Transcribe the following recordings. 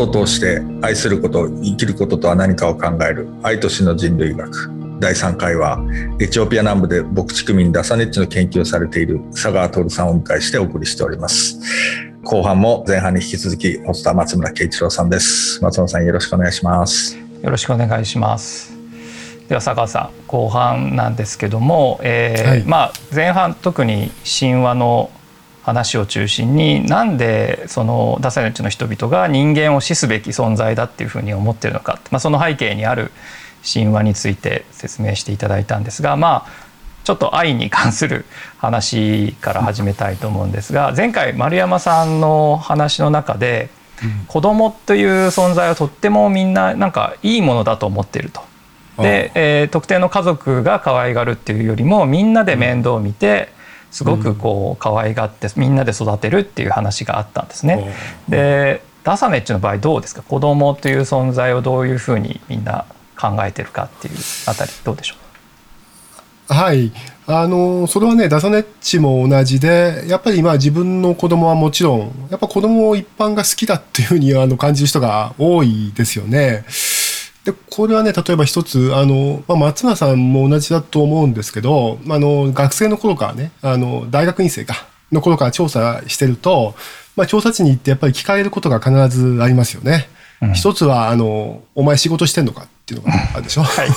ことを通して愛すること生きることとは何かを考える愛と死の人類学。第3回はエチオピア南部で牧畜民ダサネッチの研究をされている佐川徹さんをお迎えしてお送りしております。後半も前半に引き続きホスター松村圭一郎さんです。松村さんよろしくお願いします。よろしくお願いします。では佐川さん後半なんですけども、えー、はい、まあ、前半特に神話の話を中心になんでそのダサネッチの人々が人間を死すべき存在だっていうふうに思ってるのか、まあ、その背景にある神話について説明していただいたんですがまあちょっと愛に関する話から始めたいと思うんですが前回丸山さんの話の中で子供という存在はとってもみんななんかいいものだと思っていると。で、えー、特定の家族が可愛がるっていうよりもみんなで面倒を見て、すごくこう可愛がってみんなで育てるっていう話があったんですね。でダサネッチの場合どうですか？子供という存在をどういうふうにみんな考えてるかっていうあたりどうでしょう？はいあのそれはねダサネッチも同じでやっぱりまあ自分の子供はもちろんやっぱ子供一般が好きだっていうふうにあの感じる人が多いですよね。でこれはね例えば一つあの、まあ、松村さんも同じだと思うんですけどあの学生の頃からねあの大学院生かの頃から調査してると、まあ、調査地に行ってやっぱり聞かれることが必ずありますよね。うん、一つはあの「お前仕事してんのか?」っていうのがあるでしょ、はい、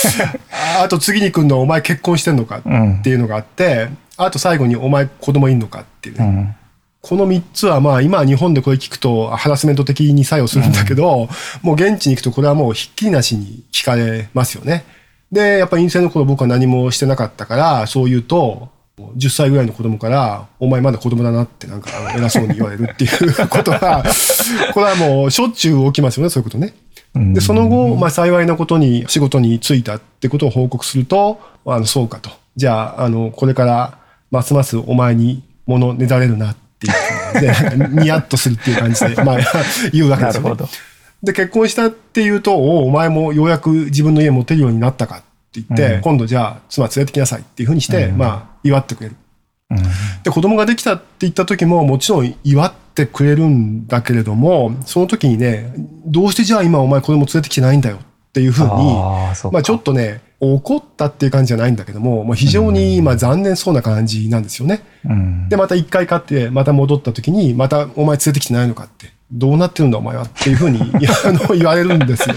あと次に来るのは「お前結婚してんのか?」っていうのがあって、あと最後に「お前子供いんのか?」っていうね、うんこの3つはまあ今日本でこれ聞くとハラスメント的に作用するんだけど、うん、もう現地に行くとこれはもうひっきりなしに聞かれますよね。で、やっぱ陰性の頃僕は何もしてなかったから、そう言うと、10歳ぐらいの子供から、お前まだ子供だなってなんか偉そうに言われるっていうことが、これはもうしょっちゅう起きますよね、そういうことね。で、その後、まあ幸いなことに仕事に就いたってことを報告すると、あの、そうかと。じゃあ、あの、これからますますお前に物ねだれるなってニヤッとするっていう感じで、まあ、言うわけですよ、ね。で、結婚したっていうと、おお前もようやく自分の家持てるようになったかって言って、うん、今度じゃあ妻連れてきなさいっていうふうにして、うん、まあ、祝ってくれる。うん、で、子供ができたって言った時も、もちろん祝ってくれるんだけれども、その時にね、どうしてじゃあ今お前子供連れてきてないんだよっていうふうに、まあちょっとね、怒ったっていう感じじゃないんだけども、もう非常にまあ残念そうな感じなんですよね。うん、で、また一回勝って、また戻った時に、またお前連れてきてないのかって、どうなってるんだお前はっていうふうに あの言われるんですよ。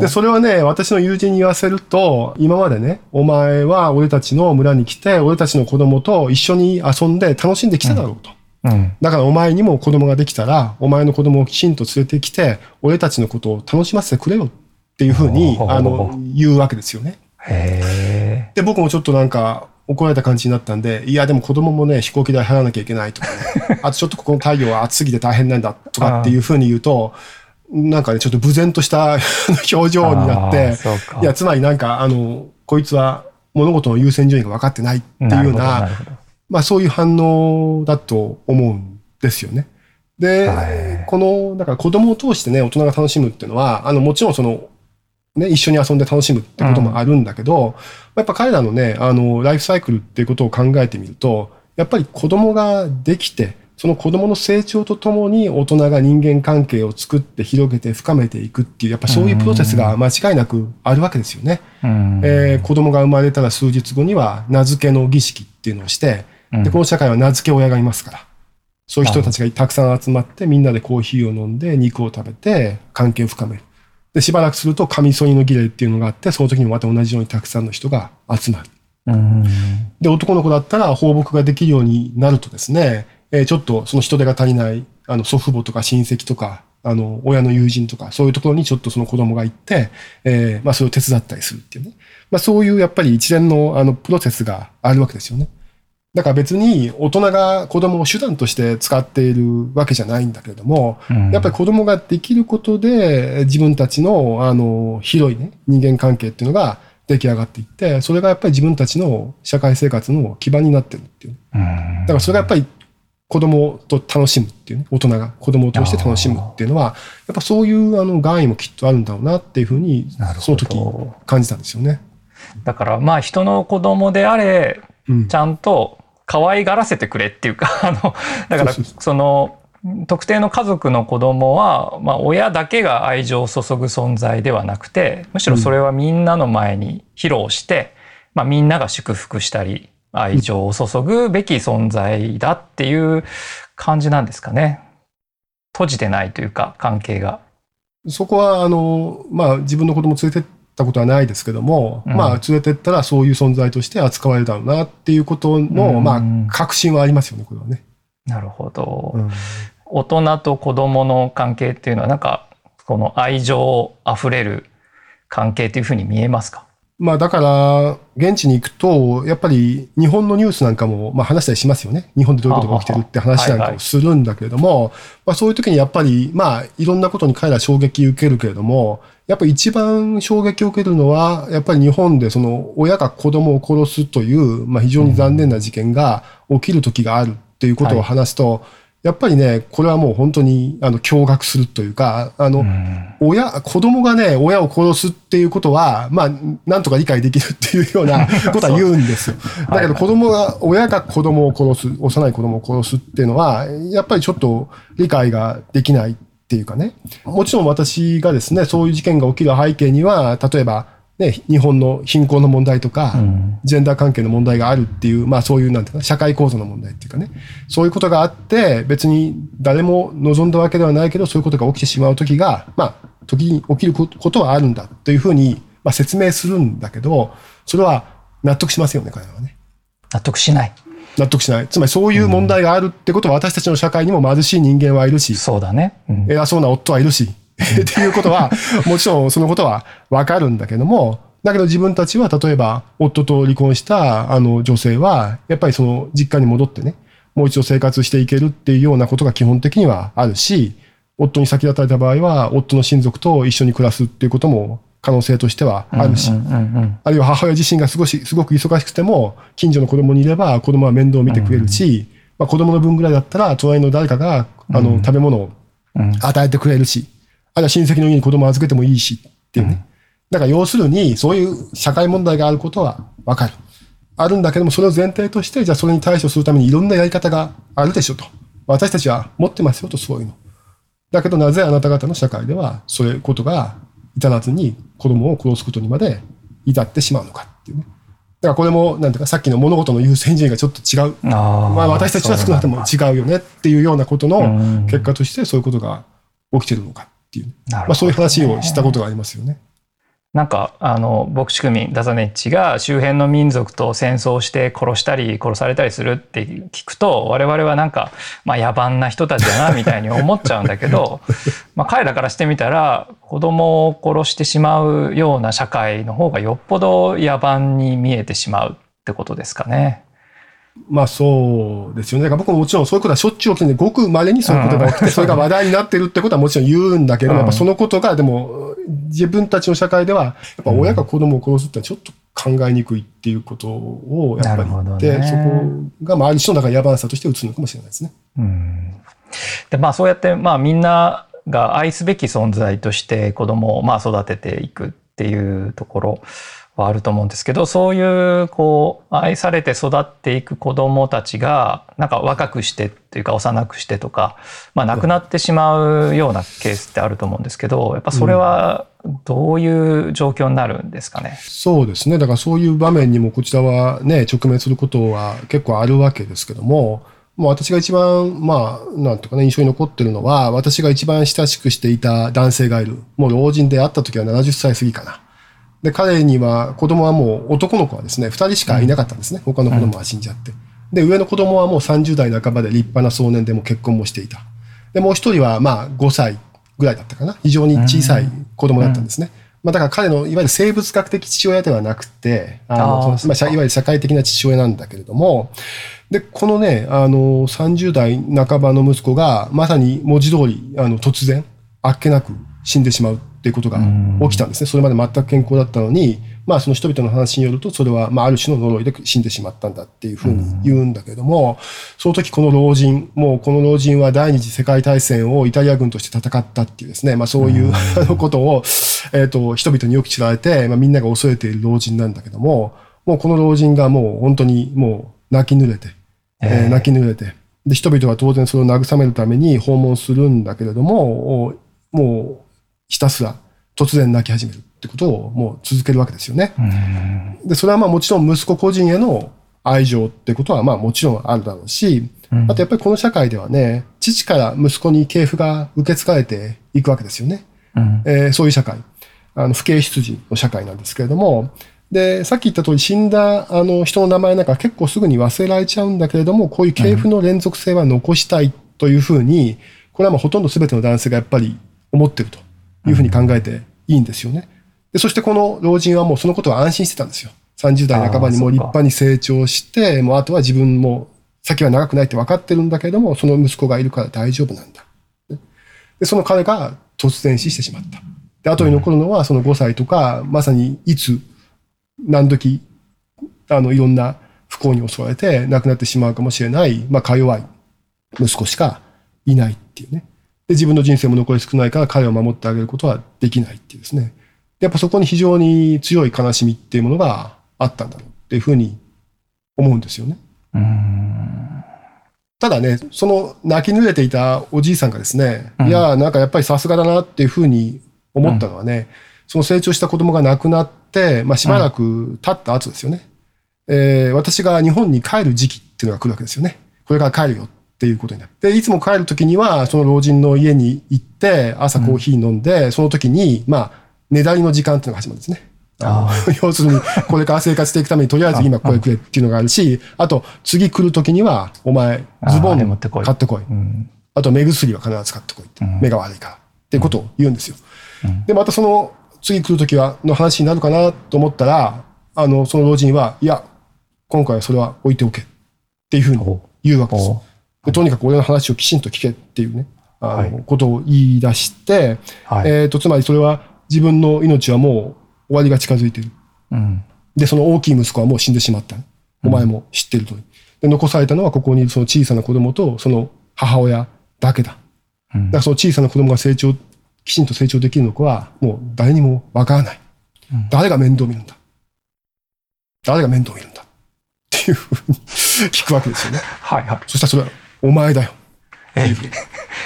で、それはね、私の友人に言わせると、今までね、お前は俺たちの村に来て、俺たちの子供と一緒に遊んで楽しんできただろうと。うん、だからお前にも子供ができたら、お前の子供をきちんと連れてきて、俺たちのことを楽しませてくれよっていうふうに、あの、言うわけですよね。へで、僕もちょっとなんか怒られた感じになったんで、いや、でも子供もね、飛行機代払わなきゃいけないとかね、あとちょっとここの太陽は暑すぎて大変なんだとかっていうふうに言うと、なんかね、ちょっと無然とした表情になって、いや、つまりなんか、あの、こいつは物事の優先順位が分かってないっていうような、まあそういう反応だと思うんですよね。で、この、だから子供を通してね、大人が楽しむっていうのは、あの、もちろんその、ね、一緒に遊んで楽しむってこともあるんだけど、うん、やっぱ彼らのね、あの、ライフサイクルっていうことを考えてみると、やっぱり子供ができて、その子供の成長とともに大人が人間関係を作って広げて深めていくっていう、やっぱそういうプロセスが間違いなくあるわけですよね。うん、えー、子供が生まれたら数日後には名付けの儀式っていうのをして、で、この社会は名付け親がいますから。そういう人たちがたくさん集まってみんなでコーヒーを飲んで肉を食べて関係を深める。で、しばらくすると、カミソリの儀礼っていうのがあって、その時にまた同じようにたくさんの人が集まる。で、男の子だったら放牧ができるようになるとですね、えー、ちょっとその人手が足りない、あの、祖父母とか親戚とか、あの、親の友人とか、そういうところにちょっとその子供が行って、えー、まあ、それを手伝ったりするっていうね。まあ、そういうやっぱり一連の、あの、プロセスがあるわけですよね。だから別に大人が子供を手段として使っているわけじゃないんだけれども、うん、やっぱり子供ができることで自分たちのあの広いね人間関係っていうのが出来上がっていって、それがやっぱり自分たちの社会生活の基盤になってるっていう。うん、だからそれがやっぱり子供と楽しむっていうね、大人が子供を通して楽しむっていうのは、やっぱそういうあの願意もきっとあるんだろうなっていうふうに、その時感じたんですよね。だからまあ人の子供であれ、ちゃんと可愛がらせてくれっていうか あのだからその特定の家族の子供は、まあ、親だけが愛情を注ぐ存在ではなくてむしろそれはみんなの前に披露して、うん、まあ、みんなが祝福したり愛情を注ぐべき存在だっていう感じなんですかね。閉じてないというか関係が。そこはあの、まあ、自分の子供連れてったことはないですけども、うん、まあ連れてったらそういう存在として扱われるだろうなっていうことの、うん、まあ確信はありますよねこれはね。なるほど、うん、大人と子供の関係っていうのはなんかこの愛情あふれる関係というふうに見えますか？まあだから、現地に行くと、やっぱり日本のニュースなんかもまあ話したりしますよね。日本でどういうことが起きてるって話なんかをするんだけれども、まあそういう時にやっぱり、まあいろんなことに彼ら衝撃受けるけれども、やっぱり一番衝撃を受けるのは、やっぱり日本でその親が子供を殺すという、まあ非常に残念な事件が起きる時があるっていうことを話すと、やっぱりね、これはもう本当に、あの、驚愕するというか、あの、親、子供がね、親を殺すっていうことは、まあ、なんとか理解できるっていうような ことは言うんですよ。だけど子供が、親が子供を殺す、幼い子供を殺すっていうのは、やっぱりちょっと理解ができないっていうかね。もちろん私がですね、そういう事件が起きる背景には、例えば、ね、日本の貧困の問題とか、うん、ジェンダー関係の問題があるっていう、まあそういう、なんていうか、社会構造の問題っていうかね、そういうことがあって、別に誰も望んだわけではないけど、そういうことが起きてしまう時が、まあ、時に起きることはあるんだというふうに、まあ説明するんだけど、それは納得しますよね、彼らはね。納得しない。納得しない。つまりそういう問題があるってことは、私たちの社会にも貧しい人間はいるし、そうだね。うん、偉そうな夫はいるし、っていうことは、もちろんそのことはわかるんだけども、だけど自分たちは例えば夫と離婚したあの女性は、やっぱりその実家に戻ってね、もう一度生活していけるっていうようなことが基本的にはあるし、夫に先立たれた場合は、夫の親族と一緒に暮らすっていうことも可能性としてはあるし、あるいは母親自身がすごしすごく忙しくても、近所の子供にいれば子供は面倒を見てくれるし、まあ、子供の分ぐらいだったら、隣の誰かがあの食べ物を与えてくれるし、あるいは親戚の家に子供を預けてもいいしっていうね。だから要するに、そういう社会問題があることはわかる。あるんだけども、それを前提として、じゃあそれに対処するためにいろんなやり方があるでしょと。私たちは持ってますよと、そういうの。だけどなぜあなた方の社会では、そういうことが至らずに子供を殺すことにまで至ってしまうのかっていうね。だからこれも、なんていうか、さっきの物事の優先順位がちょっと違う。あまあ私たちは少なくとも違うよねっていうようなことの結果としてそういうことが起きてるのかっていう。ね、まあそういう話をしたことがありますよね。なんかあの牧畜民ダザネッチが周辺の民族と戦争して殺したり殺されたりするって聞くと我々はなんか、まあ、野蛮な人たちだなみたいに思っちゃうんだけど まあ彼らからしてみたら子供を殺してしまうような社会の方がよっぽど野蛮に見えてしまうってことですかね。まあそうですよね。だから僕ももちろんそういうことはしょっちゅう起きてるんで、ごく稀にそういうことが起きて、それが話題になってるってことはもちろん言うんだけど、やっぱそのことが、でも、自分たちの社会では、やっぱ親が子供を殺すってちょっと考えにくいっていうことを、やっぱり言って、ね、そこが、まあ、ある種の野蛮さとして映るのかもしれないですね。うん。で、まあそうやって、まあみんなが愛すべき存在として子供をまあ育てていくっていうところ、はあると思うんですけどそういうこう愛されて育っていく子どもたちがなんか若くしてっていうか幼くしてとか、まあ、亡くなってしまうようなケースってあると思うんですけどやっぱそれはどういう状況になるんですかね、うん、そうですねだからそういう場面にもこちらはね直面することは結構あるわけですけども。もう私が一番、まあ、なんとかね、印象に残ってるのは、私が一番親しくしていた男性がいる。もう老人で会った時は70歳過ぎかな。で、彼には子供はもう男の子はですね、二人しかいなかったんですね。他の子供は死んじゃって。で、上の子供はもう30代半ばで立派な壮年でも結婚もしていた。で、もう一人はまあ5歳ぐらいだったかな。非常に小さい子供だったんですね。まあ、だから彼のいわゆる生物学的父親ではなくて、あのまあ、いわゆる社会的な父親なんだけれども、で、このね、あの、30代半ばの息子が、まさに文字通り、あの、突然、あっけなく死んでしまうっていうことが起きたんですね。それまで全く健康だったのに、まあその人々の話によると、それはまあある種の呪いで死んでしまったんだっていうふうに言うんだけども、その時この老人、もうこの老人は第二次世界大戦をイタリア軍として戦ったっていうですね、まあそういう ことを、えっ、と、人々によく知られて、まあみんなが恐れている老人なんだけども、もうこの老人がもう本当にもう泣き濡れて、えー、泣き濡れて、で、人々は当然それを慰めるために訪問するんだけれども、もうひたすら突然泣き始めるってことをもう続けるわけですよね。で、それはまあもちろん息子個人への愛情ってことはまあもちろんあるだろうし、あとやっぱりこの社会ではね、父から息子に系譜が受け継がれていくわけですよね。うん、えー、そういう社会。あの、不敬出自の社会なんですけれども、で、さっき言った通り死んだあの人の名前なんか結構すぐに忘れられちゃうんだけれども、こういう系譜の連続性は残したいというふうに、これはもうほとんど全ての男性がやっぱり思ってるというふうに考えていいんですよね。で、そしてこの老人はもうそのことは安心してたんですよ。30代半ばにもう立派に成長して、もうあとは自分も先は長くないって分かってるんだけれども、その息子がいるから大丈夫なんだ。で、その彼が突然死してしまった。で、後に残るのはその5歳とか、まさにいつ、何時、あの、いろんな不幸に襲われて亡くなってしまうかもしれない、まあ、か弱い息子しかいないっていうね。で、自分の人生も残り少ないから彼を守ってあげることはできないっていうですね。やっぱそこに非常に強い悲しみっていうものがあったんだろうっていうふうに思うんですよね。ただね、その泣き濡れていたおじいさんがですね、うん、いや、なんかやっぱりさすがだなっていうふうに思ったのはね、うん、その成長した子供が亡くなって、まあ、しばらく経った後ですよね、うん、えー、私が日本に帰る時期っていうのが来るわけですよね。これから帰るよっていうことになって、いつも帰る時には、その老人の家に行って、朝コーヒー飲んで、その時に、まあ、ねだりの時間っていうのが始まるんですね。要するに、これから生活していくために、とりあえず今これくれっていうのがあるし、あと、次来るときには、お前、ズボン買ってこい。あと、目薬は必ず買ってこいって。目が悪いから。っていうことを言うんですよ。で、またその、次来るときは、の話になるかなと思ったら、あの、その老人は、いや、今回はそれは置いておけ。っていうふうに言うわけです。でとにかく俺の話をきちんと聞けっていうね、あの、ことを言い出して、えっと、つまりそれは自分の命はもう終わりが近づいてる。うん、で、その大きい息子はもう死んでしまった。お前も知ってると。で、残されたのはここにいるその小さな子供とその母親だけだ。うん、だからその小さな子供が成長、きちんと成長できるのかはもう誰にもわからない。うん、誰が面倒見るんだ誰が面倒見るんだっていうふうに聞くわけですよね。はいはい。そしたらそれはお前だよ。え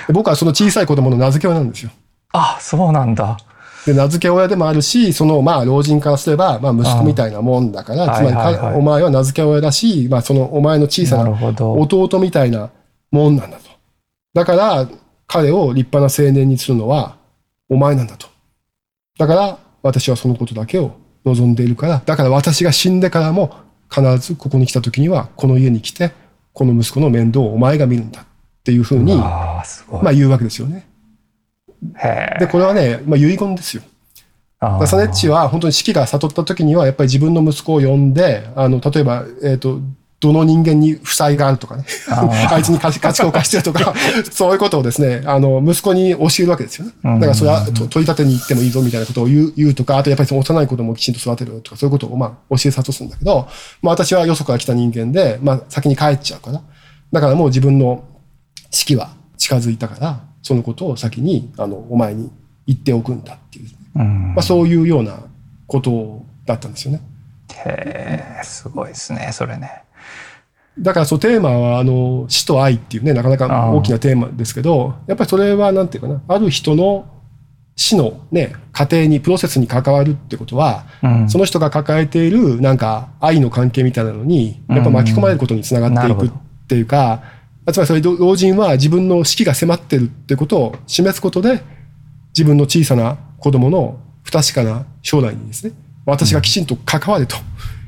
え、僕はその小さい子供の名付け親なんですよ。あ、そうなんだ。で、名付け親でもあるし、その、まあ、老人からすれば、まあ、息子みたいなもんだから、つまり、はいはい、お前は名付け親だし、まあ、その、お前の小さな弟みたいなもんなんだと。だから、彼を立派な青年にするのは、お前なんだと。だから、私はそのことだけを望んでいるから、だから私が死んでからも、必ずここに来た時には、この家に来て、この息子の面倒をお前が見るんだっていうふうに、まあ言うわけですよね。で、これはね、まあ、遺言ですよ。サネッチは本当に死期が悟った時には、やっぱり自分の息子を呼んで、あの、例えば、えっ、ー、と、どの人間に負債があるとかね。あ いつに価値観を貸してるとか、そういうことをですね、あの、息子に教えるわけですよね。だからそれは取り立てに行ってもいいぞみたいなことを言う言うとか、あとやっぱりその幼い子供をきちんと育てるとか、そういうことをまあ教え諭すんだけど、まあ私はよそから来た人間で、まあ先に帰っちゃうから。だからもう自分の死期は近づいたから、そのことを先にあのお前に言っておくんだっていう、まあ、そういうようなことだったんですよね。へえすごいですねそれね。だからそうテーマはあの死と愛っていうねなかなか大きなテーマですけどやっぱりそれはなんていうかなある人の死のね過程にプロセスに関わるってことは、うん、その人が抱えているなんか愛の関係みたいなのにやっぱ巻き込まれることにつながっていくっていうか、つまりそれ老人は自分の死期が迫ってるってことを示すことで、自分の小さな子供の不確かな将来にですね、私がきちんと関わると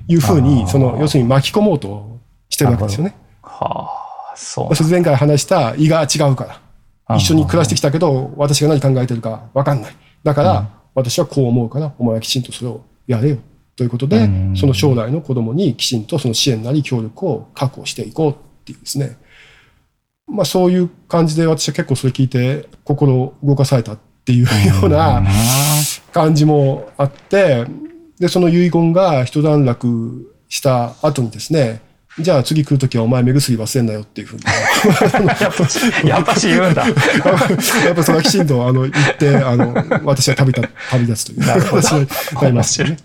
いうふうに、その、要するに巻き込もうとしてるわけですよね。はあ、そう。前回話した胃が違うから。一緒に暮らしてきたけど、私が何考えてるかわかんない。だから、私はこう思うから、お前はきちんとそれをやれよ。ということで、その将来の子供にきちんとその支援なり協力を確保していこうっていうですね。まあそういう感じで私は結構それ聞いて心動かされたっていうような感じもあって、で、その遺言が一段落した後にですね、じゃあ次来るときはお前目薬忘れんなよっていうふうに。やっぱし言うんだ。やっぱそれはきちんとあの言って、あの、私は旅立旅立つという形になりますね。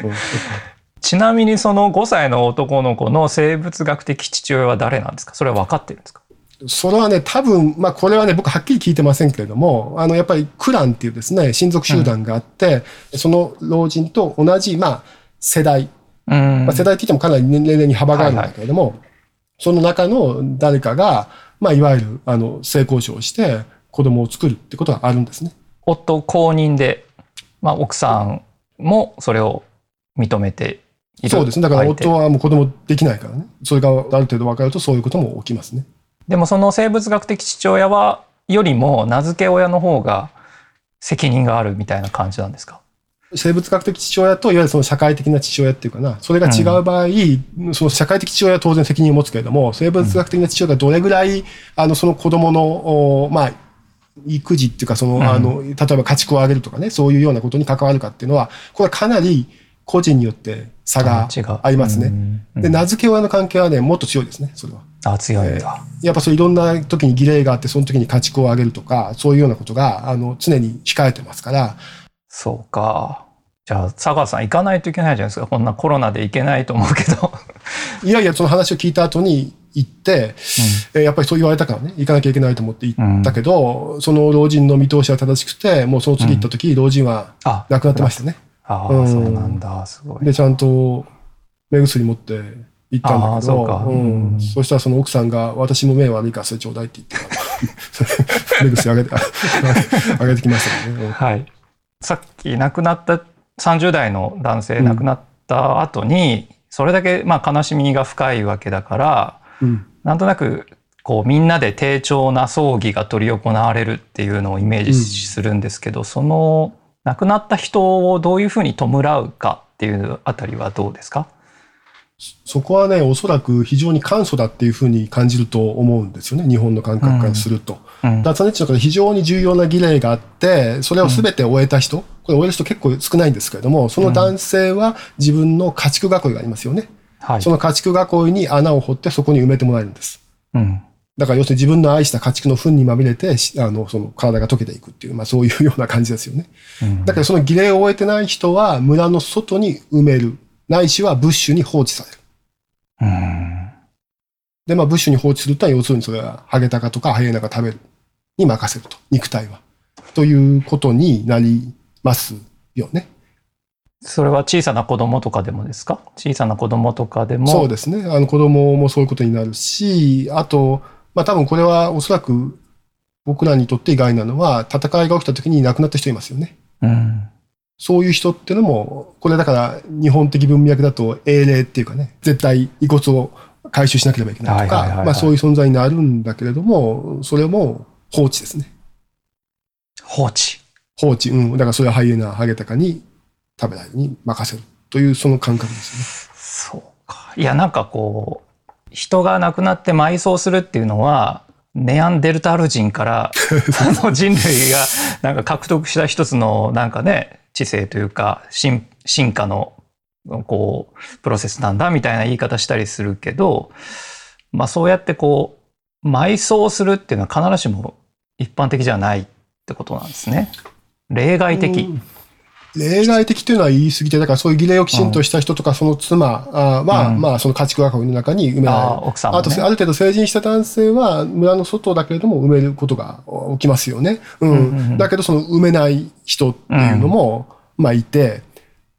ちなみにその5歳の男の子の生物学的父親は誰なんですか？それは分かってるんですか？それはね、多分、まあこれはね、僕はっきり聞いてませんけれども、あの、やっぱりクランっていうですね、親族集団があって、うん、その老人と同じ、まあ、世代。うん、まあ、世代って言ってもかなり年齢に幅があるんだけれども、はいはい、その中の誰かが、まあ、いわゆる、あの、性交渉をして子供を作るってことがあるんですね。夫公認で、まあ、奥さんもそれを認めているそうですね。だから夫はもう子供できないからね。それがある程度分かるとそういうことも起きますね。でもその生物学的父親はよりも名付け親の方が責任があるみたいな感じなんですか生物学的父親といわゆるその社会的な父親っていうかな、それが違う場合、うん、その社会的父親は当然責任を持つけれども、生物学的な父親がどれぐらい、あの、その子供の、まあ、育児っていうか、その、うん、あの、例えば家畜をあげるとかね、そういうようなことに関わるかっていうのは、これはかなり個人によって差がありますね。で、名付け親の関係はね、もっと強いですね、それは。あ、強いんだ、えー、やっぱそういろんな時に儀礼があって、その時に家畜をあげるとか、そういうようなことが、あの、常に控えてますから。そうか。じゃあ、佐川さん行かないといけないじゃないですか。こんなコロナで行けないと思うけど。いやいや、その話を聞いた後に行って、うん、えやっぱりそう言われたからね、行かなきゃいけないと思って行ったけど、うん、その老人の見通しは正しくて、もうその次行った時、うん、老人は亡くなってましたね。ああ、そうなんだ、すごい。で、ちゃんと目薬持って行ったんだけど、そうん、そしたらその奥さんが、私も目悪いからそれちょうだいって言って、目薬あげて、あげてきましたね。はい。さっき亡くなった30代の男性亡くなった後に、それだけまあ悲しみが深いわけだから、うん、なんとなくこうみんなで丁重な葬儀が執り行われるっていうのをイメージするんですけど、うん、その亡くなった人をどういうふうに弔うかっていうあたりはどうですか？そこはね、おそらく非常に簡素だっていうふうに感じると思うんですよね。日本の感覚からすると。うん、ダツネッチの中で非常に重要な儀礼があって、それを全て終えた人、うん、これ終える人結構少ないんですけれども、その男性は自分の家畜囲いがありますよね。はい、その家畜囲いに穴を掘ってそこに埋めてもらえるんです。うん、だから要するに自分の愛した家畜の糞にまみれて、あの、その体が溶けていくっていう、まあそういうような感じですよね。うん、だからその儀礼を終えてない人は村の外に埋める。ないしはブッシュに放置される。うん、で、まあブッシュに放置するとは要するにそれはハゲタカとかハイエナが食べるに任せると。肉体は。ということになりますよね。それは小さな子供とかでもですか？小さな子供とかでも。そうですね。あの子供もそういうことになるし、あと、まあ多分これはおそらく僕らにとって意外なのは、戦いが起きた時に亡くなった人いますよね。うん、そういう人っていうのも、これだから日本的文脈だと英霊っていうかね、絶対遺骨を回収しなければいけないとか、まあそういう存在になるんだけれども、それも放置ですね。放置放置。うん。だからそれはハイエナ、ハゲタカに食べないに任せるというその感覚ですね。そうか。いや、なんかこう、人が亡くなって埋葬するっていうのは、ネアンデルタール人から あの人類がなんか獲得した一つのなんかね知性というか進化のこうプロセスなんだみたいな言い方したりするけど、まあ、そうやってこう埋葬するっていうのは必ずしも一般的じゃないってことなんですね。例外的。例外的というのは言い過ぎて、だからそういう儀礼をきちんとした人とか、その妻は、うん、まあ、その家畜囲いの中に埋められる。あ奥さん、ね、あと、ある程度成人した男性は、村の外だけれども埋めることが起きますよね。うん。うんうんうん、だけど、その埋めない人っていうのも、まあ、いて、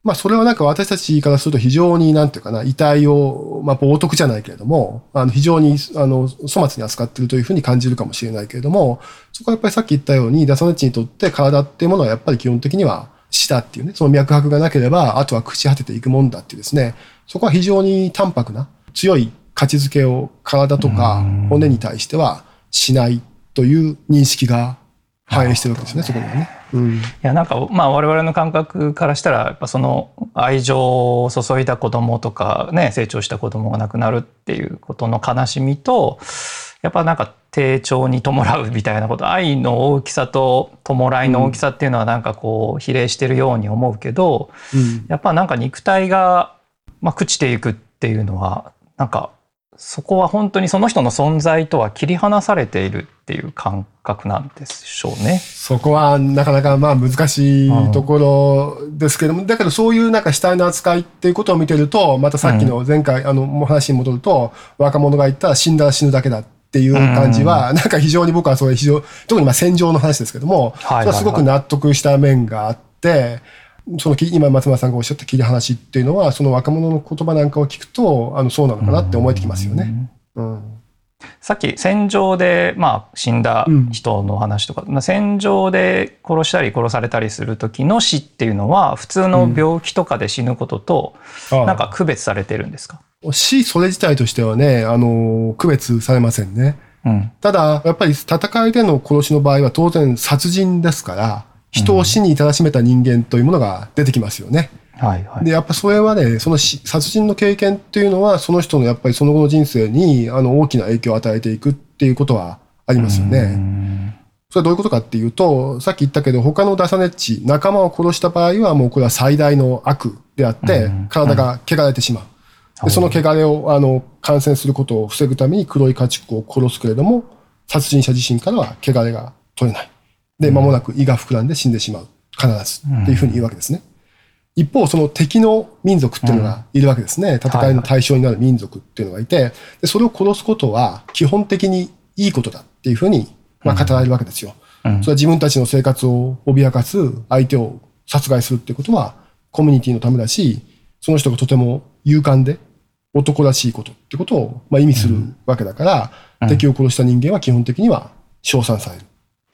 まあ、それはなんか私たちからすると非常に、なんていうかな、遺体を、まあ、冒涜じゃないけれども、あの、非常に、あの、粗末に扱っているというふうに感じるかもしれないけれども、そこはやっぱりさっき言ったように、ダサネッチにとって体っていうものはやっぱり基本的には、舌っていうね、その脈拍がなければ、あとは朽ち果てていくもんだっていうですね、そこは非常に淡白な、強い価値づけを体とか骨に対してはしないという認識が反映してるわけですね、そこにはね。うん、いやなんかまあ我々の感覚からしたらやっぱその愛情を注いだ子供とかね成長した子供が亡くなるっていうことの悲しみとやっぱなんか丁重に弔うみたいなこと愛の大きさと弔いの大きさっていうのはなんかこう比例してるように思うけど、うん、やっぱなんか肉体が、まあ、朽ちていくっていうのはなんかそこは本当にその人の存在とは切り離されているっていう感覚なんでしょうね。そこはなかなかまあ難しいところですけども、うん、だけどそういうなんか死体の扱いっていうことを見てると、またさっきの前回、うん、あの話に戻ると、若者が言ったら死んだら死ぬだけだっっていう感じは、なんか非常に僕はそれ非常、特にまあ戦場の話ですけども、はすごく納得した面があって、その今松村さんがおっしゃった切り話っていうのは、その若者の言葉なんかを聞くと、あのそうなのかなって思えてきますよね。うんさっき戦場で、まあ、死んだ人の話とか、うん、戦場で殺したり殺されたりする時の死っていうのは普通の病気とかで死ぬことと、なんか区別されてるんですか？死それ自体としてはね、あの、区別されませんね。うん、ただ、やっぱり戦いでの殺しの場合は当然殺人ですから、人を死に至らしめた人間というものが出てきますよね。はいはい、で、やっぱそれはね、その殺人の経験っていうのは、その人のやっぱりその後の人生にあの大きな影響を与えていくっていうことはありますよね。それはどういうことかっていうと、さっき言ったけど、他のダサネッチ、仲間を殺した場合はもうこれは最大の悪であって、体が汚れてしまう。でその汚れを、あの、感染することを防ぐために黒い家畜を殺すけれども、殺人者自身からは汚れが取れない。で、間もなく胃が膨らんで死んでしまう。必ず。っていうふうに言うわけですね。一方、その敵の民族っていうのがいるわけですね。戦いの対象になる民族っていうのがいて、でそれを殺すことは基本的にいいことだっていうふうに、まあ、語られるわけですよ。それは自分たちの生活を脅かす相手を殺害するっていうことはコミュニティのためだし、その人がとても勇敢で男らしいことってことを、まあ、意味するわけだから、うん、敵を殺した人間は基本的には称賛される。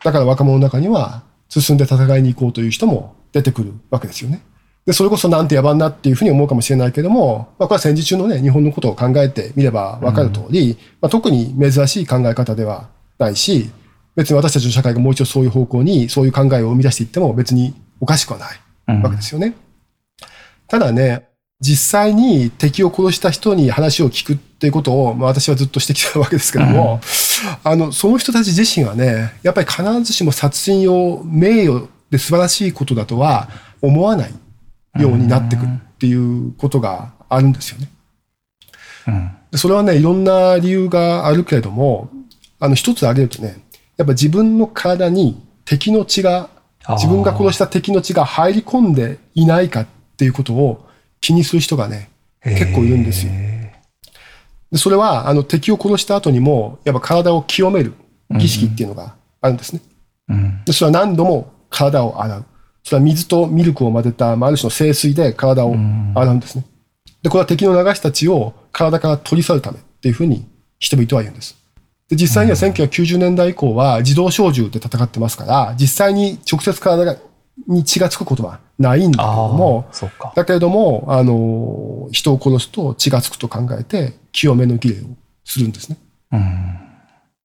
だから若者の中には進んで戦いに行こうという人も出てくるわけですよね。で、それこそなんて野蛮なっていうふうに思うかもしれないけども、まあ、これは戦時中のね、日本のことを考えてみればわかる通り、うん、まあ、特に珍しい考え方ではないし、別に私たちの社会がもう一度そういう方向に、そういう考えを生み出していっても別におかしくはないわけですよね。うん、ただね、実際に敵を殺した人に話を聞くっていうことを、まあ、私はずっとしてきたわけですけども、うん、あの、その人たち自身はね、やっぱり必ずしも殺人を名誉で素晴らしいことだとは思わないようになってくるっていうことがあるんですよね。うん、それはね、いろんな理由があるけれども、あの、一つ挙げるとね、やっぱ自分の体に敵の血が、自分が殺した敵の血が入り込んでいないかっていうことを気にする人がね、結構いるんですよ。でそれは、あの、敵を殺した後にも、やっぱ体を清める儀式っていうのがあるんですね。うん、でそれは何度も体を洗う。それは水とミルクを混ぜた、まあ、ある種の清水で体を洗うんですね。で、これは敵の流した血を体から取り去るためっていうふうに人々は言うんです。で、実際には1990年代以降は自動小銃で戦ってますから、実際に直接体に血がつくことはないんだけども、だけれども、あの、人を殺すと血がつくと考えて、清めの儀礼をするんですね。うん、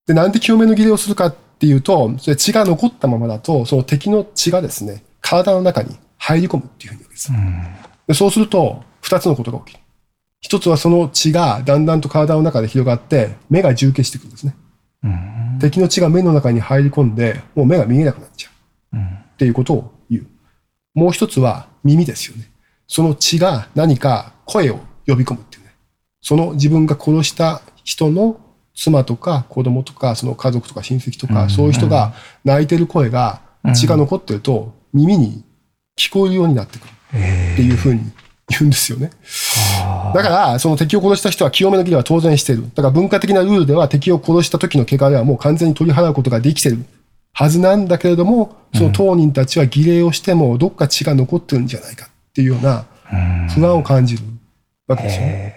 で、なんで清めの儀礼をするかっていうと、それ血が残ったままだと、その敵の血がですね、体の中に入り込むっていうふうに言うんです。うん、でそうすると、二つのことが起きる。一つはその血がだんだんと体の中で広がって、目が充血してくるんですね。うん、敵の血が目の中に入り込んで、もう目が見えなくなっちゃう。っていうことをもう一つは耳ですよね。その血が何か声を呼び込むっていうね。その自分が殺した人の妻とか子供とか、その家族とか親戚とか、そういう人が泣いてる声が、血が残ってると耳に聞こえるようになってくるっていうふうに言うんですよね。だから、その敵を殺した人は清めの儀礼は当然している。だから文化的なルールでは敵を殺した時の汚れはもう完全に取り払うことができているはずなんだけれども、その当人たちは儀礼をしてもどっか血が残ってるんじゃないかっていうような不安を感じるわけですよね。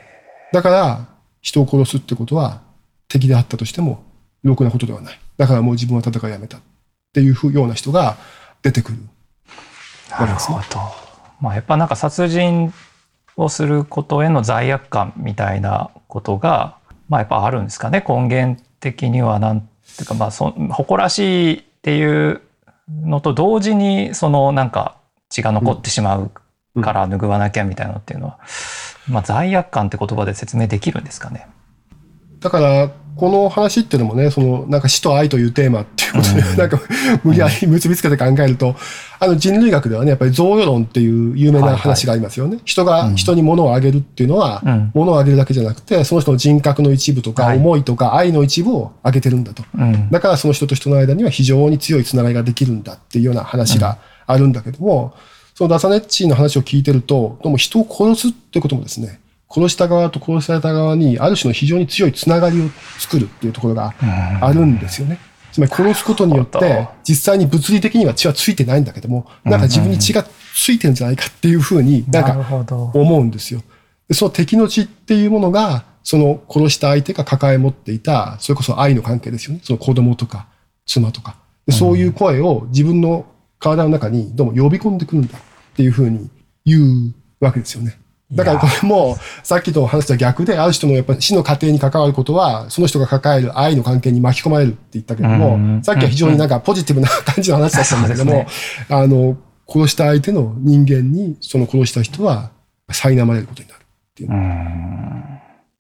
だから、人を殺すってことは敵であったとしても、ろくなことではない。だからもう自分は戦いやめたっていうような人が出てくるなるほど。まあ、やっぱなんか殺人をすることへの罪悪感みたいなことが、まあ、やっぱあるんですかね根源的にはなんていうかまあそ誇らしいっていうのと同時にそのなんか血が残ってしまうから拭わなきゃみたいなのっていうのは、まあ、罪悪感って言葉で説明できるんですかね。だからこの話っていうのもね、その、なんか死と愛というテーマっていうことで、うん、なんか無理やり結びつけて考えると、あの人類学ではね、やっぱり贈与論っていう有名な話がありますよね。はいはい、人が人に物をあげるっていうのは、うん、物をあげるだけじゃなくて、その人の人格の一部とか、思いとか愛の一部をあげてるんだと、だからその人と人の間には非常に強いつながりができるんだっていうような話があるんだけども、そのダサネッチの話を聞いてると、どうも人を殺すってこともですね、殺した側と殺された側に、ある種の非常に強いつながりを作るっていうところがあるんですよね。つまり殺すことによって、実際に物理的には血はついてないんだけども、なんか自分に血がついてるんじゃないかっていうふうになんか思うんですよ。でその敵の血っていうものが、その殺した相手が抱え持っていた、それこそ愛の関係ですよね。その子供とか妻とか。そういう声を自分の体の中にどうも呼び込んでくるんだっていうふうに言うわけですよね。だからこれも、さっきと話した逆で、ある人のやっぱり死の過程に関わることは、その人が抱える愛の関係に巻き込まれるって言ったけども、さっきは非常になんかポジティブな感じの話だったんだけども、ね、あの、殺した相手の人間に、その殺した人は、苛まれることになるっていう。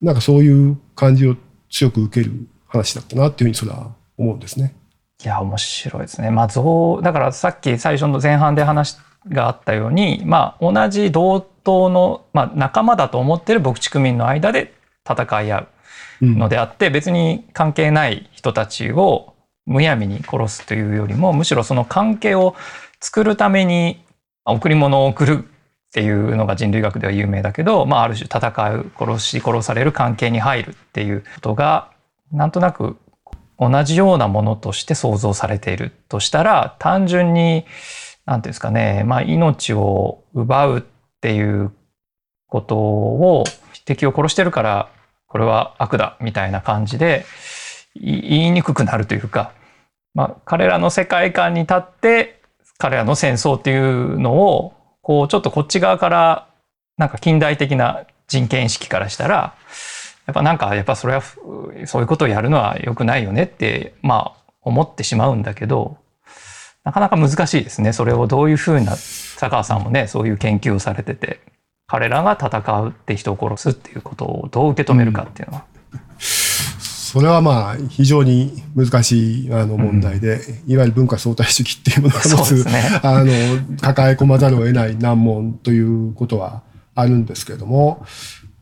なんかそういう感じを強く受ける話だったなっていうふうにそれは思うんですね。いや、面白いですね。まあ、像、だからさっき最初の前半で話があったように、まあ、同じ同等の、まあ、仲間だと思ってる牧畜民の間で戦い合うのであって、うん、別に関係ない人たちをむやみに殺すというよりもむしろその関係を作るために贈り物を送るっていうのが人類学では有名だけど、まあ、ある種戦う殺し殺される関係に入るっていうことがなんとなく同じようなものとして想像されているとしたら単純になんていうんですかね、まあ、命を奪うっていうことを敵を殺してるからこれは悪だみたいな感じで言いにくくなるというか、まあ、彼らの世界観に立って彼らの戦争っていうのをこうちょっとこっち側からなんか近代的な人権意識からしたらやっぱなんかやっぱそれはそういうことをやるのは良くないよねってまあ思ってしまうんだけどなかなか難しいですね。それをどういうふうな、佐川さんもね、そういう研究をされてて、彼らが戦うって人を殺すっていうことをどう受け止めるかっていうのは。うん、それはまあ非常に難しいあの問題で、うん、いわゆる文化相対主義っていうものが持つ、ね、あの抱え込まざるを得ない難問ということはあるんですけれども、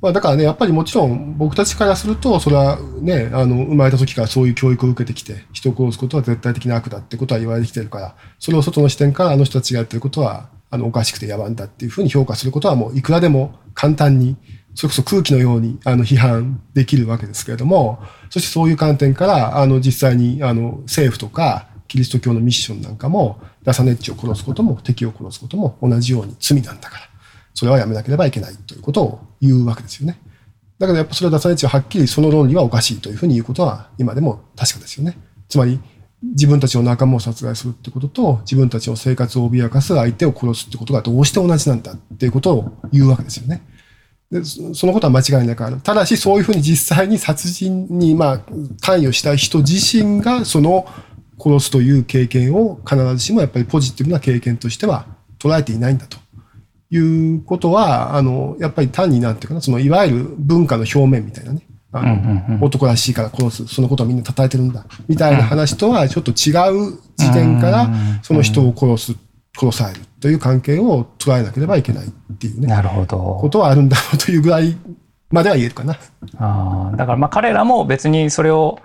まあ、だからね、やっぱりもちろん僕たちからすると、それはね、あの、生まれた時からそういう教育を受けてきて、人を殺すことは絶対的な悪だってことは言われてきてるから、それを外の視点からあの人たちがやってることは、あの、おかしくて野蛮だっていうふうに評価することはもういくらでも簡単に、それこそ空気のように、あの、批判できるわけですけれども、そしてそういう観点から、あの、実際に、あの、政府とか、キリスト教のミッションなんかも、ダサネッチを殺すことも、敵を殺すことも同じように罪なんだから。それはやめなければいけないということを言うわけですよね。だけどやっぱそれは出されちゃはっきりその論理はおかしいというふうに言うことは今でも確かですよね。つまり自分たちの仲間を殺害するってことと自分たちの生活を脅かす相手を殺すってことがどうして同じなんだっていうことを言うわけですよね。でそのことは間違いなくある。ただしそういうふうに実際に殺人にまあ関与した人自身がその殺すという経験を必ずしもやっぱりポジティブな経験としては捉えていないんだと。いうことは、あの、やっぱり単になんていうかな、そのいわゆる文化の表面みたいなね、あの、男らしいから殺す、そのことをみんな叩いてるんだ、みたいな話とはちょっと違う時点から、その人を殺す、殺されるという関係を捉えなければいけないっていうね、なるほど。ことはあるんだろうというぐらいまでは言えるかな。ああ、だからまあ彼らも別にそれを、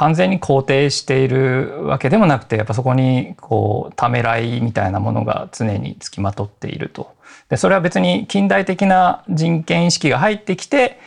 完全に肯定しているわけでもなくてやっぱそこにこうためらいみたいなものが常につきまとっていると。でそれは別に近代的な人権意識が入ってきて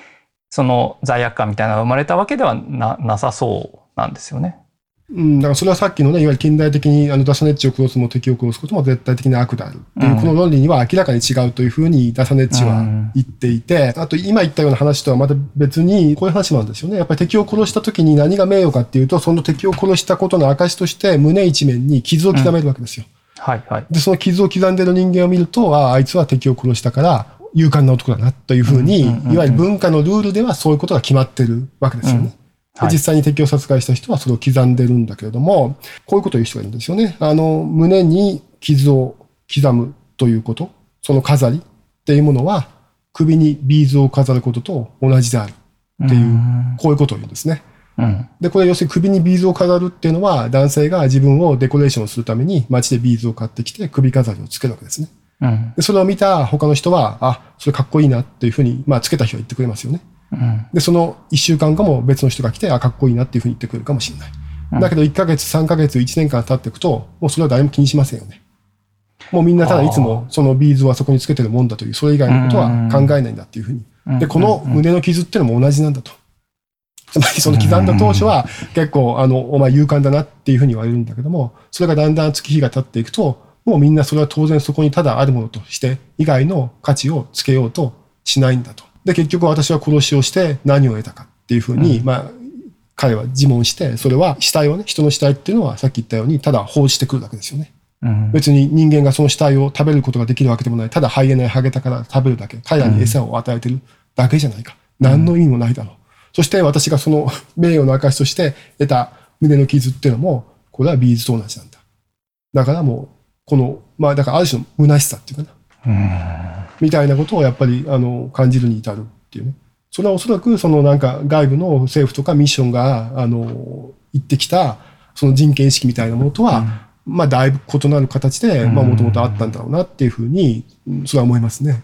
その罪悪感みたいなのが生まれたわけではななさそうなんですよね。うん、だからそれはさっきのね、いわゆる近代的にあのダサネッチを殺すも敵を殺すことも絶対的な悪であるっていう、この論理には明らかに違うというふうにダサネッチは言っていて、あと今言ったような話とはまた別に、こういう話もあるんですよね。やっぱり敵を殺した時に何が名誉かっていうと、その敵を殺したことの証として胸一面に傷を刻めるわけですよ。はいはい。で、その傷を刻んでる人間を見ると、ああ、あいつは敵を殺したから、勇敢な男だなというふうに、いわゆる文化のルールではそういうことが決まってるわけですよね。はい、実際に敵を殺害した人はそれを刻んでるんだけれども、こういうことを言う人がいるんですよね。あの、胸に傷を刻むということ、その飾りっていうものは、首にビーズを飾ることと同じであるっていう、こういうことを言うんですね。うん、で、これ要するに首にビーズを飾るっていうのは、男性が自分をデコレーションするために街でビーズを買ってきて首飾りをつけるわけですね。うん、でそれを見た他の人は、あ、それかっこいいなっていうふうに、まあ、つけた人は言ってくれますよね。で、その1週間後も別の人が来て、あ、かっこいいなっていうふうに言ってくるかもしれない。だけど1ヶ月、3ヶ月、1年間経っていくと、もうそれは誰も気にしませんよね。もうみんなただいつもそのビーズはそこにつけてるもんだという、それ以外のことは考えないんだっていうふうに。で、この胸の傷っていうのも同じなんだと。つまりその刻んだ当初は結構、あの、お前勇敢だなっていうふうに言われるんだけども、それがだんだん月日が経っていくと、もうみんなそれは当然そこにただあるものとして以外の価値をつけようとしないんだと。で、結局私は殺しをして何を得たかっていうふうに、うん、まあ、彼は自問して、それは死体をね、人の死体っていうのはさっき言ったように、ただ放じてくるだけですよね。うん、別に人間がその死体を食べることができるわけでもない。ただハイエナやハゲタから食べるだけ。彼らに餌を与えてるだけじゃないか。何の意味もないだろう。そして私がその 名誉の証として得た胸の傷っていうのも、これはビーズと同じなんだ。だからもう、この、まあだからある種の虚しさっていうかな。みたいなことをやっぱりあの感じるに至るっていうね。それはおそらくそのなんか外部の政府とかミッションがあの言ってきたその人権意識みたいなものとは、うん、まあだいぶ異なる形でまあもともとあったんだろうなっていうふうにそれは思いますね。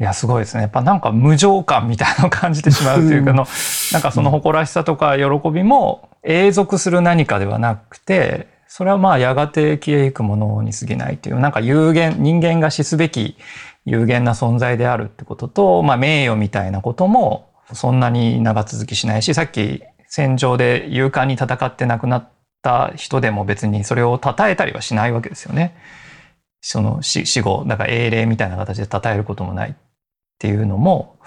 いや、すごいですね。やっぱなんか無情感みたいなのを感じてしまうというかの、なんかその誇らしさとか喜びも永続する何かではなくて、それはまあやがて消えゆくものに過ぎないという、なんか有限、人間が死すべき有限な存在であるってことと、まあ名誉みたいなこともそんなに長続きしないし、さっき戦場で勇敢に戦って亡くなった人でも別にそれを称えたりはしないわけですよね。その死後、だから英霊みたいな形で称えることもないっていうのも、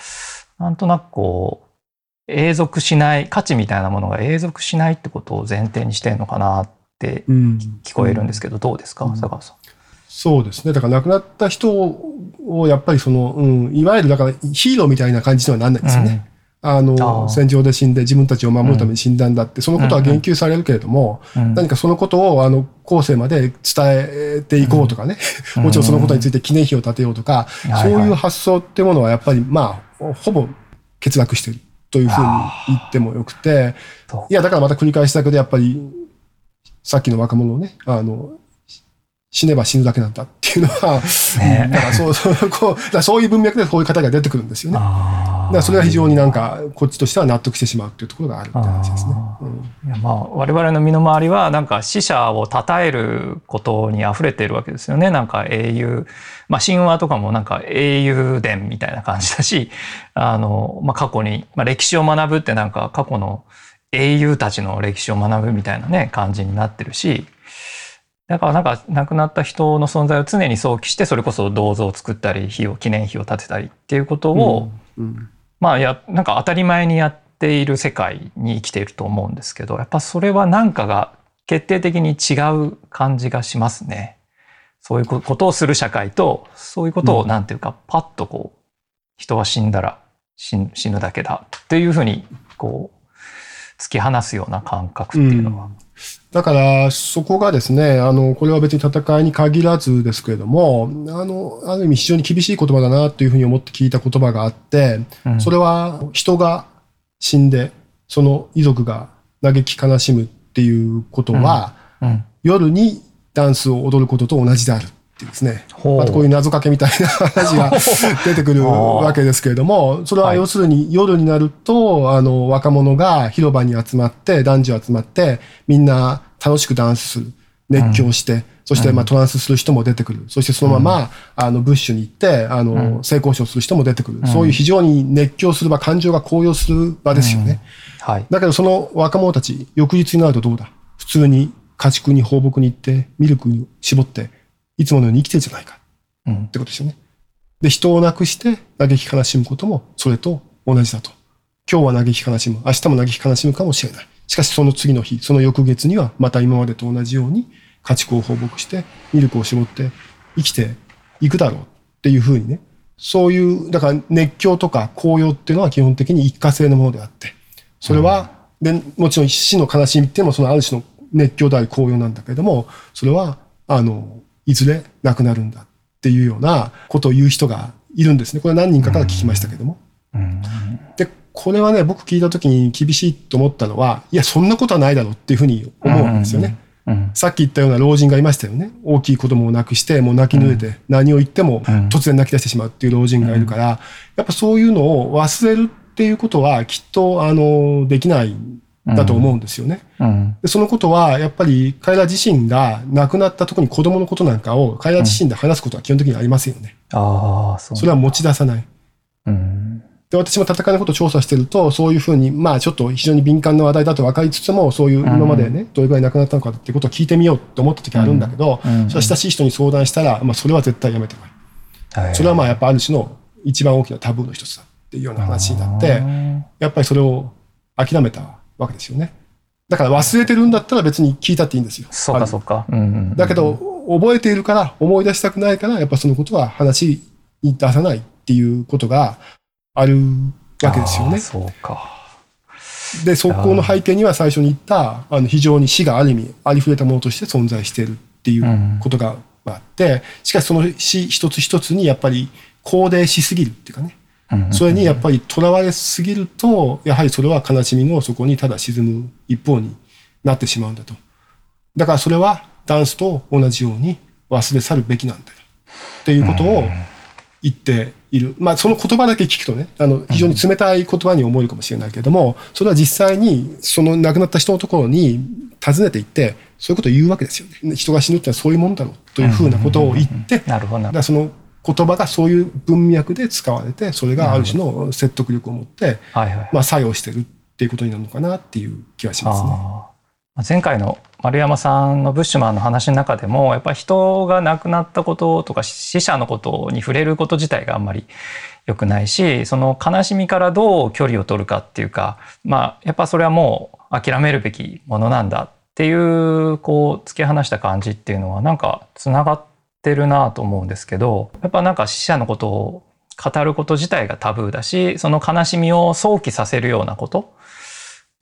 なんとなくこう、永続しない、価値みたいなものが永続しないってことを前提にしてるのかなっって聞こえるんですけど、どうですか、佐川さん。そうですね。だから亡くなった人をやっぱりその、うん、いわゆるだからヒーローみたいな感じにはなんないですよね。うん、あの戦場で死んで自分たちを守るために死んだんだって、そのことは言及されるけれども、うん、何かそのことをあの後世まで伝えていこうとかね、うん、もちろんそのことについて記念碑を立てようとか、そういう発想ってものはやっぱりまあ、ほぼ欠落しているというふうに言ってもよくて、いや、だからまた繰り返しだけど、やっぱりさっきの若者をね、あの、死ねば死ぬだけなんだっていうのは、ね、だからそう そうこうだそういう文脈でこういう方が出てくるんですよね。だからそれは非常になんかこっちとしては納得してしまうっていうところがあるって話ですね。うん、いやまあ我々の身の回りはなんか死者を称えることに溢れているわけですよね。なんか英雄、まあ神話とかもなんか英雄伝みたいな感じだし、あの、まあ過去に、まあ歴史を学ぶってなんか過去の英雄たちの歴史を学ぶみたいなね、感じになってるし、だからなんか亡くなった人の存在を常に想起して、それこそ銅像を作ったり、碑を、記念碑を建てたりっていうことを、うんうん、まあや、なんか当たり前にやっている世界に生きていると思うんですけど、やっぱそれはなんかが決定的に違う感じがしますね。そういうことをする社会と、そういうことをなんていうか、パッとこう、人は死んだら死ぬだけだっていうふうに、こう、突き放すような感覚っていうのは。うん、だから、そこがですね、あの、これは別に戦いに限らずですけれども、あの、ある意味非常に厳しい言葉だなというふうに思って聞いた言葉があって、うん、それは人が死んで、その遺族が嘆き悲しむっていうことは、うん、夜にダンスを踊ることと同じである。ですね、またこういう謎かけみたいな話が 出てくるわけですけれども、それは要するに夜になると、あの、若者が広場に集まって、男女集まって、みんな楽しくダンスする。熱狂して、うん、そしてまあトランスする人も出てくる。そしてそのまま、あの、ブッシュに行って、あの、性交渉する人も出てくる。そういう非常に熱狂する場、感情が高揚する場ですよね。はい。だけどその若者たち、翌日になるとどうだ？普通に家畜に放牧に行って、ミルクに絞って、いつものように生きてるじゃないか。うん、ってことですよね。で、人を亡くして嘆き悲しむこともそれと同じだと。今日は嘆き悲しむ。明日も嘆き悲しむかもしれない。しかしその次の日、その翌月にはまた今までと同じように家畜を放牧してミルクを絞って生きていくだろうっていうふうにね。そういう、だから熱狂とか高揚っていうのは基本的に一過性のものであって、それは、うん、で、もちろん死の悲しみっていうのもそのある種の熱狂であり高揚なんだけれども、それは、あの、いずれ亡くなるんだっていうようなことを言う人がいるんですね。これは何人かから聞きましたけども。で、これはね、僕聞いた時に厳しいと思ったのは、いや、そんなことはないだろうっていうふうに思うんですよね。さっき言ったような老人がいましたよね。大きい子供を亡くして、もう泣き濡れて、何を言っても突然泣き出してしまうっていう老人がいるから、やっぱそういうのを忘れるっていうことはきっと、あの、できないだと思うんですよね。うん、でそのことは、やっぱり彼ら自身が亡くなった特に子供のことなんかを彼ら自身で話すことは基本的にありませんよね。うん、ああ、そう。それは持ち出さない。うん、で、私も戦いのことを調査してると、そういうふうに、まあちょっと非常に敏感な話題だと分かりつつも、そういう今までね、どれぐらい亡くなったのかっていうことを聞いてみようと思った時あるんだけど、それは親しい人に相談したら、まあそれは絶対やめてこい。それはまあやっぱある種の一番大きなタブーの一つだっていうような話になって、やっぱりそれを諦めたわけですよね。だから忘れてるんだったら別に聞いたっていいんですよ。そうかそうか。うんうん、だけど、覚えているから思い出したくないから、やっぱそのことは話に出さないっていうことがあるわけですよね。そうか。で、そこの背景には最初に言った、あの非常に死がある意味、ありふれたものとして存在しているっていうことがあって、しかしその死一つ一つにやっぱり高齢しすぎるっていうかね、それにやっぱりとらわれすぎると、やはりそれは悲しみの底にただ沈む一方になってしまうんだと。だからそれはダンスと同じように忘れ去るべきなんだよ。っていうことを言っている。まあその言葉だけ聞くとね、あの非常に冷たい言葉に思えるかもしれないけれども、それは実際にその亡くなった人のところに訪ねていって、そういうことを言うわけですよね。人が死ぬってのはそういうもんだろうというふうなことを言って、なるほど。だその言葉がそういう文脈で使われて、それがある種の説得力を持って、まあ作用してるっていうことになるのかなっていう気がしますね。前回の丸山さんのブッシュマンの話の中でもやっぱり人が亡くなったこととか死者のことに触れること自体があんまり良くないしその悲しみからどう距離を取るかっていうかまあやっぱそれはもう諦めるべきものなんだっていうこう突き放した感じっていうのはなんかつながってってるなと思うんですけどやっぱなんか死者のことを語ること自体がタブーだしその悲しみを想起させるようなこと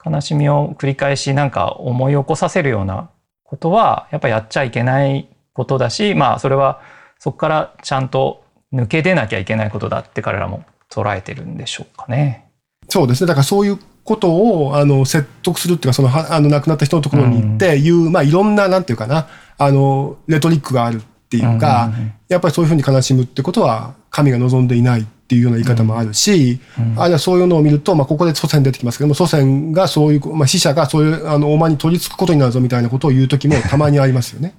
悲しみを繰り返しなんか思い起こさせるようなことはやっぱやっちゃいけないことだしまあそれはそこからちゃんと抜け出なきゃいけないことだって彼らも捉えてるんでしょうかね。そうですねだからそういうことをあの説得するっていうかそのあの亡くなった人のところに行って言う、うん、まあいろんななんていうかなあのレトリックがあるっていうか、やっぱりそういうふうに悲しむってことは神が望んでいないっていうような言い方もあるし、あるいはそういうのを見ると、まあ、ここで祖先出てきますけども、祖先がそういう、まあ、死者がそういう、あの、お間に取り付くことになるぞみたいなことを言う時もたまにありますよね。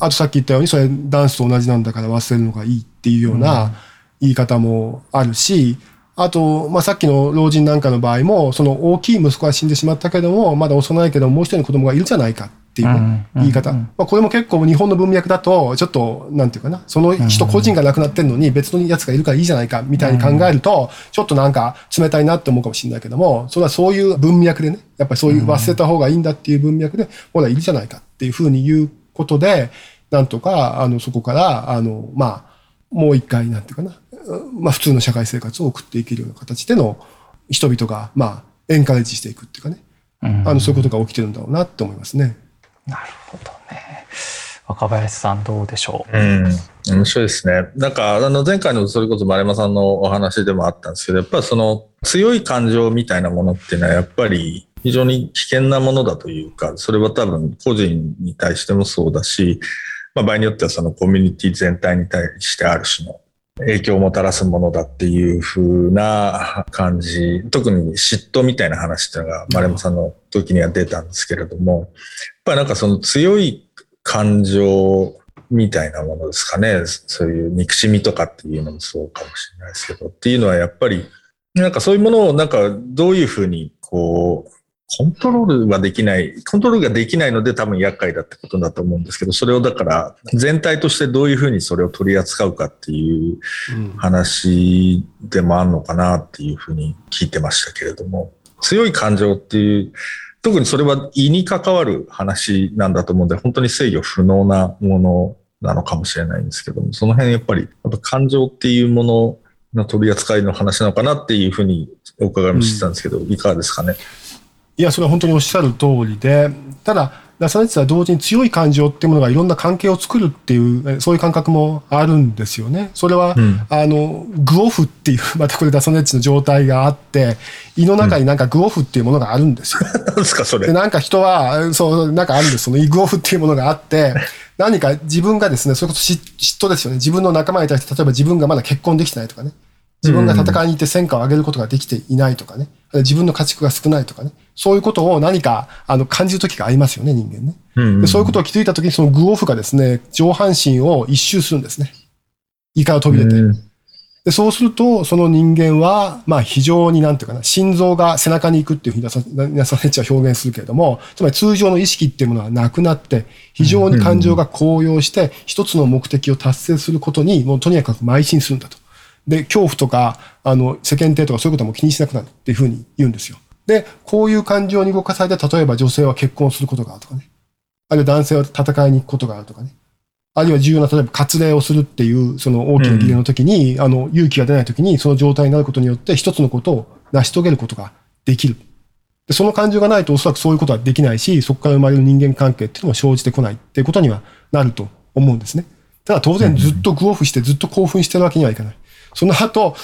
あとさっき言ったように、それダンスと同じなんだから忘れるのがいいっていうような言い方もあるし、あと、まあ、さっきの老人なんかの場合も、その大きい息子は死んでしまったけども、まだ幼いけどもう一人の子供がいるじゃないかっていう、ね言い方。まあ、これも結構日本の文脈だと、ちょっと、なんていうかな、その人個人が亡くなってんのに別のやつがいるからいいじゃないか、みたいに考えると、ちょっとなんか冷たいなって思うかもしれないけども、それはそういう文脈でね、やっぱりそういう忘れた方がいいんだっていう文脈で、ほら、いるじゃないかっていうふうに言うことで、なんとか、あの、そこから、あの、まあ、もう一回、なんていうかな、まあ、普通の社会生活を送っていけるような形での人々が、まあ、エンカレッジしていくっていうかね、うん、あのそういうことが起きてるんだろうなって思いますね。なるほどね。若林さんどうでしょう？うん、面白いですね。なんかあの前回のそれこそ丸山さんのお話でもあったんですけど、やっぱりその強い感情みたいなものっていうのはやっぱり非常に危険なものだというか、それは多分個人に対してもそうだし、まあ、場合によってはそのコミュニティ全体に対してある種の影響をもたらすものだっていう風な感じ、特に嫉妬みたいな話っていうのが丸山さんの時には出たんですけれども、やっぱりなんかその強い感情みたいなものですかね。そういう憎しみとかっていうのもそうかもしれないですけど、っていうのはやっぱり、なんかそういうものをなんかどういうふうにこう、コントロールはできない、コントロールができないので多分厄介だってことだと思うんですけど、それをだから全体としてどういうふうにそれを取り扱うかっていう話でもあるのかなっていうふうに聞いてましたけれども、強い感情っていう、特にそれは胃に関わる話なんだと思うんで、本当に制御不能なものなのかもしれないんですけども、その辺やっぱり、やっぱ感情っていうものの取り扱いの話なのかなっていうふうにお伺いもしてたんですけど、うん、いかがですかね？いや、それは本当におっしゃる通りで、ただ、ラサネツは同時に強い感情っていうものがいろんな関係を作るっていう、そういう感覚もあるんですよね。それは、うん、あの、グオフっていう、またこれダサネッチの状態があって、胃の中になんかグオフっていうものがあるんですよ。うん、ですか、それ。で、なんか人は、そう、なんかあるんです。その胃グオフっていうものがあって、何か自分がですね、それこそ嫉妬ですよね。自分の仲間に対して、例えば自分がまだ結婚できてないとかね。自分が戦いに行って戦果を上げることができていないとかね。自分の家畜が少ないとかね。そういうことを何かあの感じる時がありますよね、人間ね。うんうん、でそういうことを気づいた時にそのグオフがですね、上半身を一周するんですね。胃から飛び出て。うんで、そうすると、その人間は、まあ非常になんていうかな、心臓が背中に行くっていうふうに皆さんたちは表現するけれども、つまり通常の意識っていうものはなくなって、非常に感情が高揚して、一つの目的を達成することに、もうとにかく邁進するんだと。で、恐怖とか、あの、世間体とかそういうことも気にしなくなるっていうふうに言うんですよ。で、こういう感情に動かされて、例えば女性は結婚することがあるとかね。あるいは男性は戦いに行くことがあるとかね。あるいは重要な、例えば割礼をするっていう、その大きな儀礼の時に、うん、あの、勇気が出ない時に、その状態になることによって、一つのことを成し遂げることができる。でその感情がないとおそらくそういうことはできないし、そこから生まれる人間関係っていうのも生じてこないっていうことにはなると思うんですね。ただ当然ずっとグオフしてずっと興奮してるわけにはいかない。その後、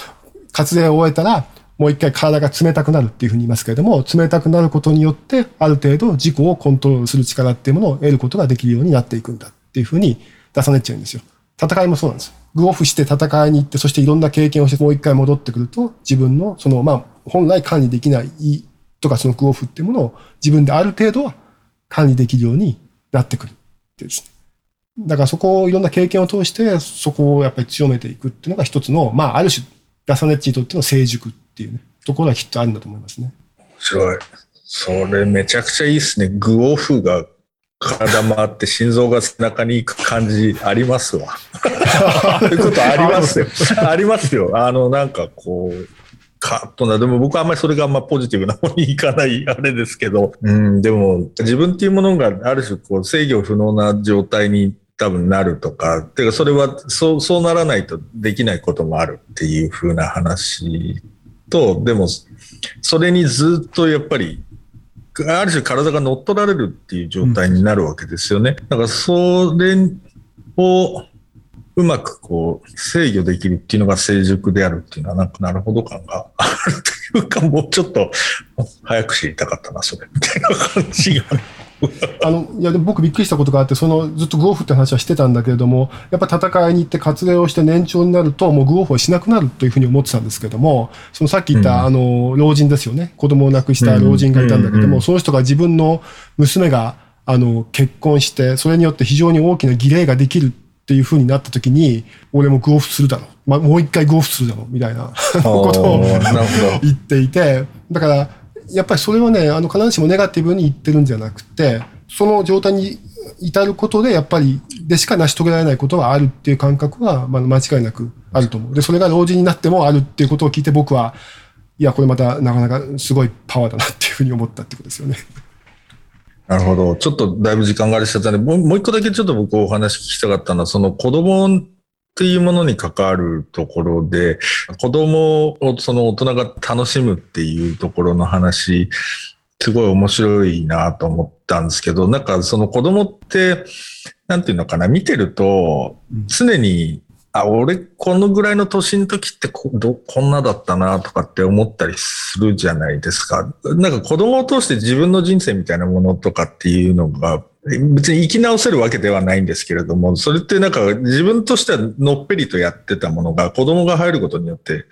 割礼を終えたら、もう一回体が冷たくなるっていうふうに言いますけれども、冷たくなることによって、ある程度自己をコントロールする力っていうものを得ることができるようになっていくんだっていうふうに出さねっちゃうんですよ。戦いもそうなんです。グオフして戦いに行って、そしていろんな経験をしてもう一回戻ってくると、自分の、その、まあ、本来管理できないとか、そのグオフっていうものを自分である程度は管理できるようになってくるってですね。だからそこをいろんな経験を通して、そこをやっぱり強めていくっていうのが一つの、まあ、ある種、ダサネッチにとっての成熟っっていうね、ところはきっとあるんだと思いますね。面白い。それめちゃくちゃいいですね。グオフが体回って心臓が背中に行く感じありますわ。そういうことありますよ。ありますよ。あの、なんかこう、カッとな、でも僕はあんまりそれがあんまポジティブな方にいかないあれですけど、うん、でも自分っていうものがある種こう制御不能な状態に多分なるとか、てかそれはそう、そうならないとできないこともあるっていう風な話と、でもそれにずっとやっぱりある種体が乗っ取られるっていう状態になるわけですよね。だからそれをうまくこう制御できるっていうのが成熟であるっていうのはなんかなるほど感があるというかもうちょっと早く知りたかったなそれみたいな感じが、あの、いや、でも僕びっくりしたことがあって、その、ずっとグオフって話はしてたんだけれども、やっぱ戦いに行って割礼をして年長になると、もうグオフはしなくなるというふうに思ってたんですけども、そのさっき言った、うん、あの、老人ですよね。子供を亡くした老人がいたんだけども、うん、その人が自分の娘が、あの、結婚して、それによって非常に大きな儀礼ができるっていうふうになった時に、俺もグオフするだろう。まあ、もう一回グオフするだろう。みたいな ことを 言っていて、だから、やっぱりそれはね、あの、必ずしもネガティブに言ってるんじゃなくて、その状態に至ることで、やっぱり、でしか成し遂げられないことはあるっていう感覚は、まあ、間違いなくあると思う。で、それが老人になってもあるっていうことを聞いて僕は、いや、これまたなかなかすごいパワーだなっていうふうに思ったってことですよね。なるほど。ちょっとだいぶ時間があれしちゃったんで、もう一個だけちょっと僕お話聞きたかったのは、その子供っていうものに関わるところで、子供をその大人が楽しむっていうところの話、すごい面白いなと思ったんですけど、なんかその子供って、なんていうのかな、見てると、常にあ、俺、このぐらいの年の時ってこどこんなだったなとかって思ったりするじゃないですか。なんか子供を通して自分の人生みたいなものとかっていうのが、別に生き直せるわけではないんですけれども、それってなんか自分としてはのっぺりとやってたものが子供が入ることによって、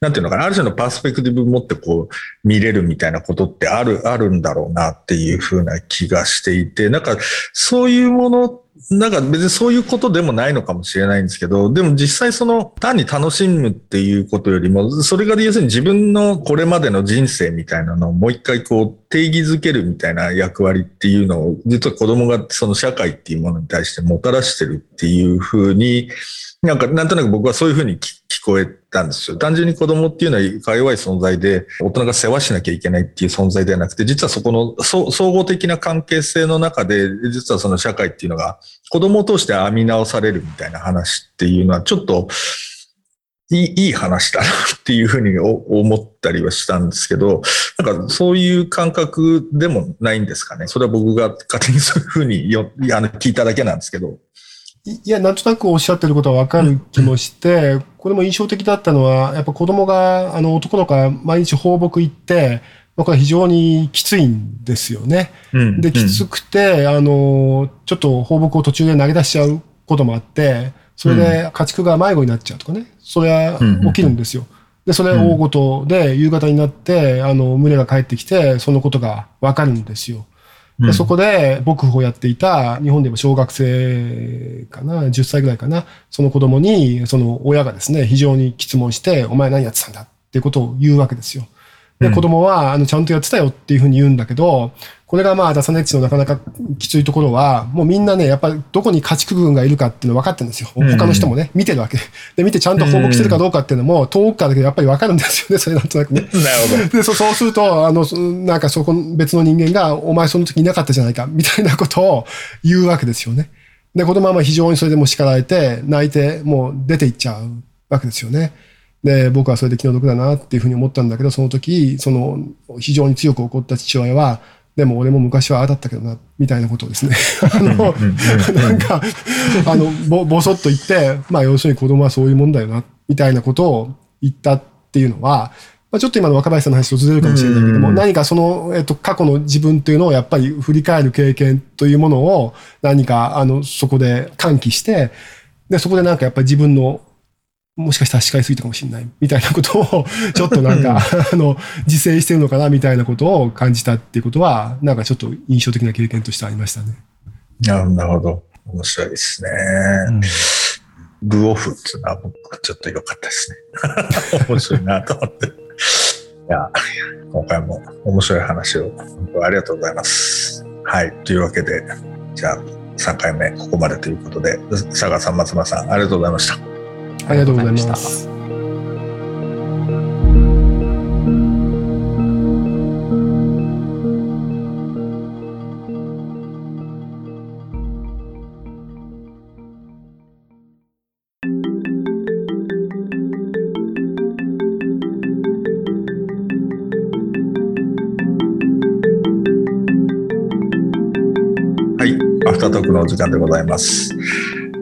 なんていうのかな、ある種のパースペクティブを持ってこう見れるみたいなことってある、あるんだろうなっていうふうな気がしていて、なんかそういうものってなんか別にそういうことでもないのかもしれないんですけど、でも実際その単に楽しむっていうことよりも、それが要するに自分のこれまでの人生みたいなのをもう一回こう定義づけるみたいな役割っていうのを、実は子供がその社会っていうものに対してもたらしてるっていうふうに、なんか、なんとなく僕はそういうふうに聞こえたんですよ。単純に子供っていうのはか弱い存在で、大人が世話しなきゃいけないっていう存在ではなくて、実はそこの総合的な関係性の中で、実はその社会っていうのが子供を通して編み直されるみたいな話っていうのは、ちょっと、いいいい話だなっていうふうに思ったりはしたんですけど、なんかそういう感覚でもないんですかね。それは僕が勝手にそういうふうによあの聞いただけなんですけど。いや、なんとなくおっしゃってることはわかる気もして、これも印象的だったのは、やっぱ子供が、あの、男の子が毎日放牧行って、僕は非常にきついんですよね。うん、で、きつくて、あの、ちょっと放牧を途中で投げ出しちゃうこともあって、それで家畜が迷子になっちゃうとかね。それは起きるんですよ。で、それ大ごとで、夕方になって、あの、胸が帰ってきて、そのことがわかるんですよ。でそこで、僕をやっていた、日本でも小学生かな、10歳ぐらいかな、その子供に、その親がですね、非常に質問して、お前何やってたんだっていうことを言うわけですよ。で、子供は、あの、ちゃんとやってたよっていうふうに言うんだけど、これがまあ、ダサネッチのなかなかきついところは、もうみんなね、やっぱりどこに家畜軍がいるかっていうの分かってるんですよ。他の人もね、見てるわけ。で、見てちゃんと報告してるかどうかっていうのも、遠くからだけどやっぱり分かるんですよね、それなんとなくね。なるほど。で、そそうすると、あの、なんかそこ、別の人間が、お前その時いなかったじゃないか、みたいなことを言うわけですよね。で、子供は非常にそれでも叱られて、泣いて、もう出ていっちゃうわけですよね。で、僕はそれで気の毒だなっていうふうに思ったんだけど、その時、その、非常に強く怒った父親は、でも俺も昔はああだったけどな、みたいなことをですね、あの、なんか、あの、ぼ、ぼそっと言って、まあ要するに子供はそういうもんだよな、みたいなことを言ったっていうのは、まあ、ちょっと今の若林さんの話とずれるかもしれないけども、何かその、えっと、過去の自分というのをやっぱり振り返る経験というものを何か、あの、そこで喚起して、で、そこでなんかやっぱり自分のもしかしたら視界すぎたかもしれないみたいなことを、ちょっとなんか、あの、自制してるのかなみたいなことを感じたっていうことは、なんかちょっと印象的な経験としてありましたね。なるほど。面白いですね。うん、ルオフっていうのは僕ちょっと良かったですね。面白いなと思って。いや、今回も面白い話をありがとうございます。はい。というわけで、じゃあ3回目ここまでということで、佐賀さん、松村さん、ありがとうございました。ありがとうございます。はい、アフタートークのお時間でございます。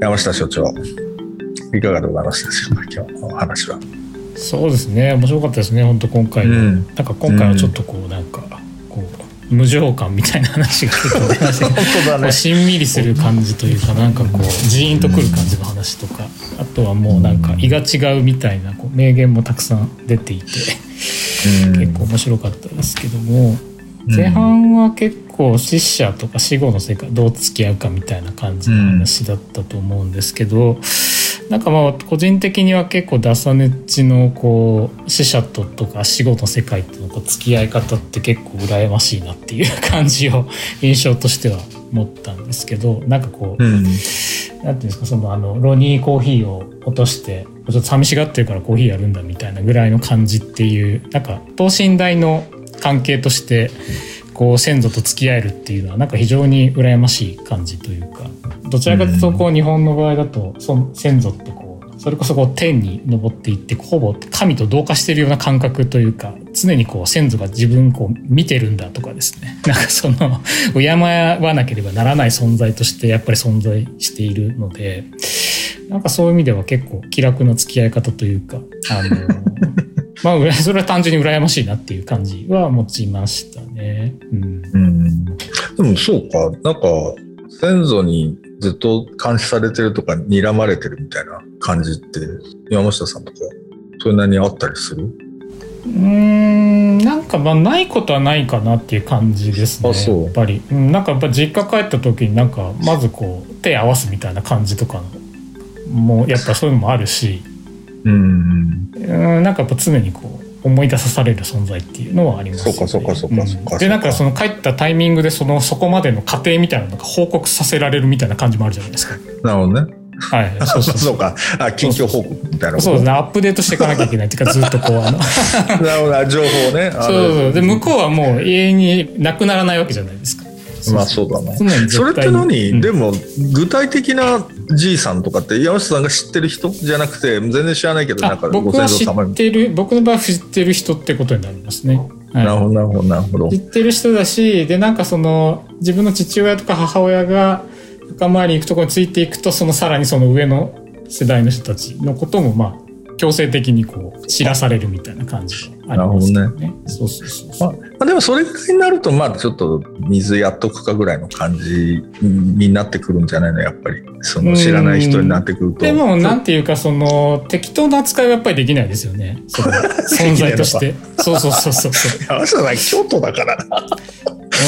山下所長、いかがでございましたでしょうか今日のお話は。そうですね面白かったですね本当今回の、うん、なんか今回はちょっとこうなんかこう無情感みたいな話が結構出ましたね、しんみりする感じというかなんかこうジーンとくる感じの話とか、あとはもうなんか胃が違うみたいなこう名言もたくさん出ていて、結構面白かったですけども前半は結構死者とか死後の世界どう付き合うかみたいな感じの話だったと思うん。ですけど。なんかまあ個人的には結構ダサネッチのこう死者ととか死後の世界とのこう付き合い方って結構羨ましいなっていう感じを印象としては持ったんですけど なんかこう、うん、なんていうんですかそのあのロニーコーヒーを落としてちょっと寂しがってるからコーヒーやるんだみたいなぐらいの感じっていうなんか等身大の関係としてこう先祖と付き合えるっていうのはなんか非常に羨ましい感じというかどちらかというとこう日本の場合だとそ先祖ってこうそれこそこう天に昇っていってほぼ神と同化してるような感覚というか常にこう先祖が自分こう見てるんだとかですね。なんかその敬わなければならない存在としてやっぱり存在しているのでなんかそういう意味では結構気楽な付き合い方というかあのまあ、それは単純に羨ましいなっていう感じは持ちましたね。うん。うん、でもそうか、なんか、先祖にずっと監視されてるとか睨まれてるみたいな感じって山下さんとかそれなりにあったりする？うんなんかまあないことはないかなっていう感じですねやっぱり、うん、なんかやっぱ実家帰った時になんかまずこう手合わすみたいな感じとかもやっぱそういうのもあるしうんなんかやっぱ常にこう思い出さされる存在っていうのはあります、ね、そうかそうかそうかそうか、でなんかその帰ったタイミングでそのそこまでの過程みたいなのが報告させられるみたいな感じもあるじゃないですか。なるほどね。はい、そうそうそうか。あ、近況報告みたいなそうですね。アップデートしていかなきゃいけないっていうか、ずっとこう、あの なるほど、情報ね。そうそう。で、向こうはもう永遠になくならないわけじゃないですか。まあそうだな。それって何、うん、でも具体的なじいさんとかって山下さんが知ってる人じゃなくて全然知らないけどなんか僕は知ってる僕の場合知ってる人ってことになりますね。はい、なるほどなるほどなるほど。知ってる人だしでなんかその自分の父親とか母親が墓参りに行くところについていくとそのさらにその上の世代の人たちのこともまあ強制的にこう知らされるみたいな感じがありますね。ねそうそうそうそう。まあ、でもそれぐらいになるとまあちょっと水やっとくかぐらいの感じになってくるんじゃないのやっぱりその知らない人になってくると。でもなんていうかその適当な扱いはやっぱりできないですよね。その存在として。そうそうそうそうそう。あの人は京都だから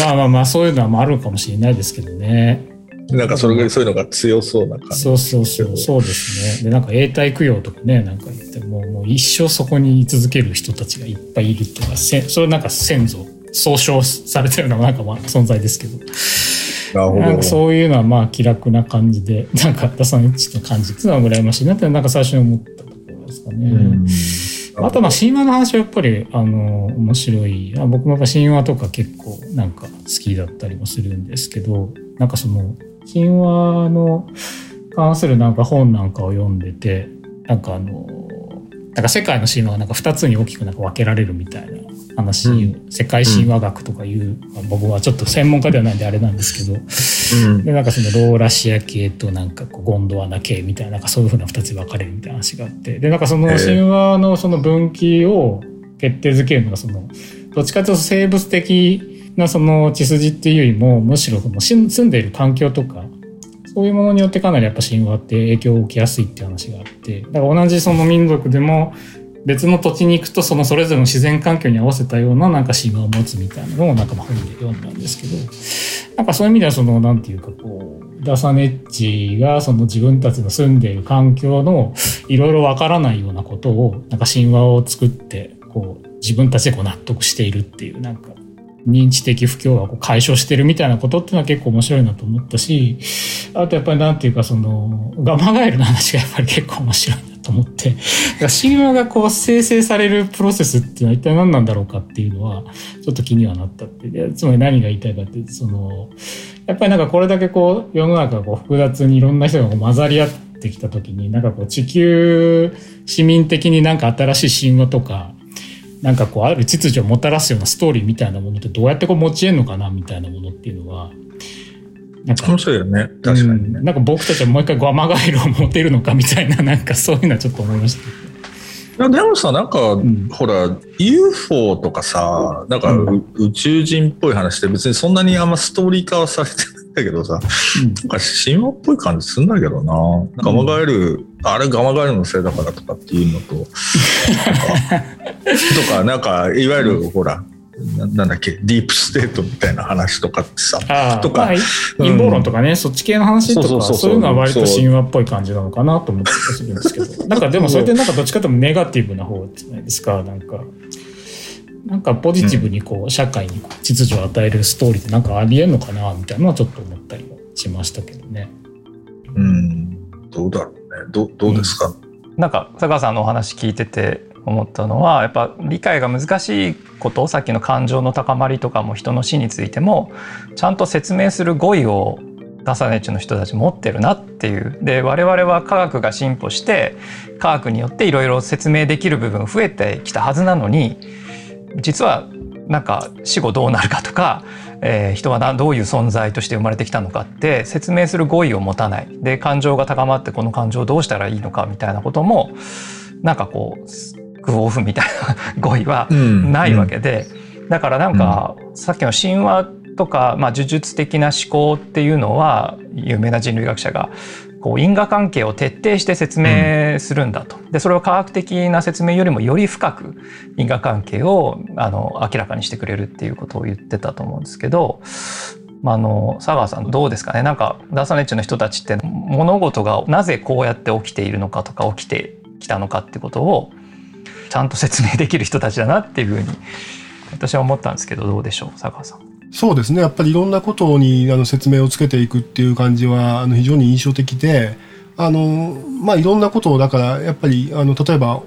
まあまあまあそういうのはあるかもしれないですけどね。なんかそれぐらいそういうのが強そうな感じ。そうそうそう、そうですね。で、なんか永代供養とかね、なんか言っても、もう一生そこに居続ける人たちがいっぱいいるっていうか、せそれなんか先祖、総称されてるのがなんかまあ存在ですけど。なるほど。なんかそういうのはまあ気楽な感じで、なんか出さねちの感じっていうのは羨ましいなってなんか最初に思ったところですかね。あとまあ神話の話はやっぱりあの面白いあ僕もやっぱ神話とか結構なんか好きだったりもするんですけどなんかその神話の関するなんか本なんかを読んでてなんかあのなんか世界の神話がなんか2つに大きくなんか分けられるみたいな話、うん、世界神話学とかいう、うん、僕はちょっと専門家ではないんであれなんですけど、うん、でなんかそのローラシア系となんかこうゴンドワナ系みたいななんかそういうふうな2つに分かれるみたいな話があってでなんかその神話のその分岐を決定づけるのがそのどっちかというと生物的なその血筋っていうよりもむしろその住んでいる環境とかそういうものによってかなりやっぱ神話って影響を受けやすいって話があってだから同じその民族でも別の土地に行くとそのそれぞれの自然環境に合わせたようななんか神話を持つみたいなのをなんか本で読んだんですけどなんかそういう意味ではそのなんていうかこうダサネッチがその自分たちの住んでいる環境のいろいろわからないようなことをなんか神話を作ってこう自分たちでこう納得しているっていうなんか認知的不協和を解消してるみたいなことっていうのは結構面白いなと思ったし、あとやっぱりなんていうかその、ガマガエルの話がやっぱり結構面白いなと思って、神話がこう生成されるプロセスっていうのは一体何なんだろうかっていうのは、ちょっと気にはなったって。つまり何が言いたいかっていうと、その、やっぱりなんかこれだけこう世の中がこう複雑にいろんな人がこう混ざり合ってきた時に、なんかこう地球市民的になんか新しい神話とか、なんかこうある秩序をもたらすようなストーリーみたいなものってどうやってこう持ち得るのかなみたいなものっていうのはなんか面白いよね。確かにね、うん、なんか僕たちはもう一回ゴマガエルを持てるのかみたいななんかそういうのはちょっと思いました。いやでもさなんか、うん、ほら UFO とかさなんか、宇宙人っぽい話って別にそんなにあんまストーリー化はされてだけどさ、うん、なんか神話っぽい感じすんだけどな。ガマガエル、うん、あれガマガエルのせいだからとかっていうのと、とか、なんか、いわゆる、ほら、なんだっけディープステートみたいな話とかってさとか、まあ、陰謀論とかね、うん、そっち系の話とかそういうのは割と神話っぽい感じなのかなと思ってするんですけど。なんかでもそれってなんかどっちかというとネガティブな方じゃないですかなんかなんかポジティブにこう、社会に秩序を与えるストーリーってなんかありえんのかなみたいなのはちょっと思ったりもしましたけどね。うん。どうだろうね。どどうですか、うん、なんか佐川さんのお話聞いてて思ったのはやっぱ理解が難しいことさっきの感情の高まりとかも人の死についてもちゃんと説明する語彙をダサネッチの人たち持ってるなっていう。で我々は科学が進歩して科学によっていろいろ説明できる部分増えてきたはずなのに実はなんか死後どうなるかとか、えー、人はどういう存在として生まれてきたのかって説明する語彙を持たない。で感情が高まってこの感情をどうしたらいいのかみたいなこともなんかこうグオフみたいな語彙はないわけで、うん。うん、だからなんか、さっきの神話とか、まあ、呪術的な思考っていうのは有名な人類学者がこう因果関係を徹底して説明するんだと。でそれは科学的な説明よりもより深く因果関係をあの明らかにしてくれるっていうことを言ってたと思うんですけど、まあ、あの佐川さんどうですかね？なんかダーサネッチの人たちって物事がなぜこうやって起きているのかとか起きてきたのかってことをちゃんと説明できる人たちだなっていうふうに私は思ったんですけどどうでしょう？佐川さん。そうですね。やっぱりいろんなことにあの説明をつけていくっていう感じはあの非常に印象的であのまあいろんなことをだからやっぱりあの例えば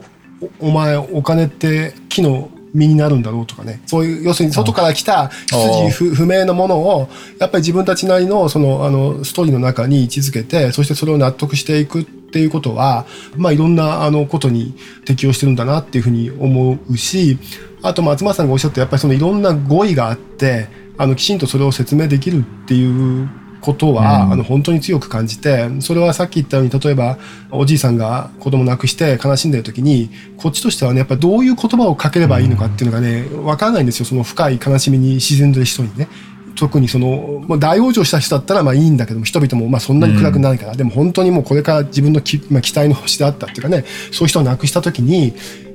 お前お金って木の実になるんだろうとかね。そういう要するに外から来た出自不明のものをやっぱり自分たちなりのそのあのストーリーの中に位置づけてそしてそれを納得していくっていうことはまあいろんなあのことに適応してるんだなっていうふうに思うしあと松村さんがおっしゃったやっぱりそのいろんな語彙があってあのきちんとそれを説明できるっていうことは、うん、あの本当に強く感じてそれはさっき言ったように例えばおじいさんが子供亡くして悲しんでる時にこっちとしてはねやっぱどういう言葉をかければいいのかっていうのがね分からないんですよ。その深い悲しみに沈んでる人にね。特にその、まあ、大往生した人だったらまあいいんだけども人々もまあそんなに暗くないから、うん、でも本当にもうこれから自分のき、まあ、期待の星であったっていうかね。そういう人を亡くした時に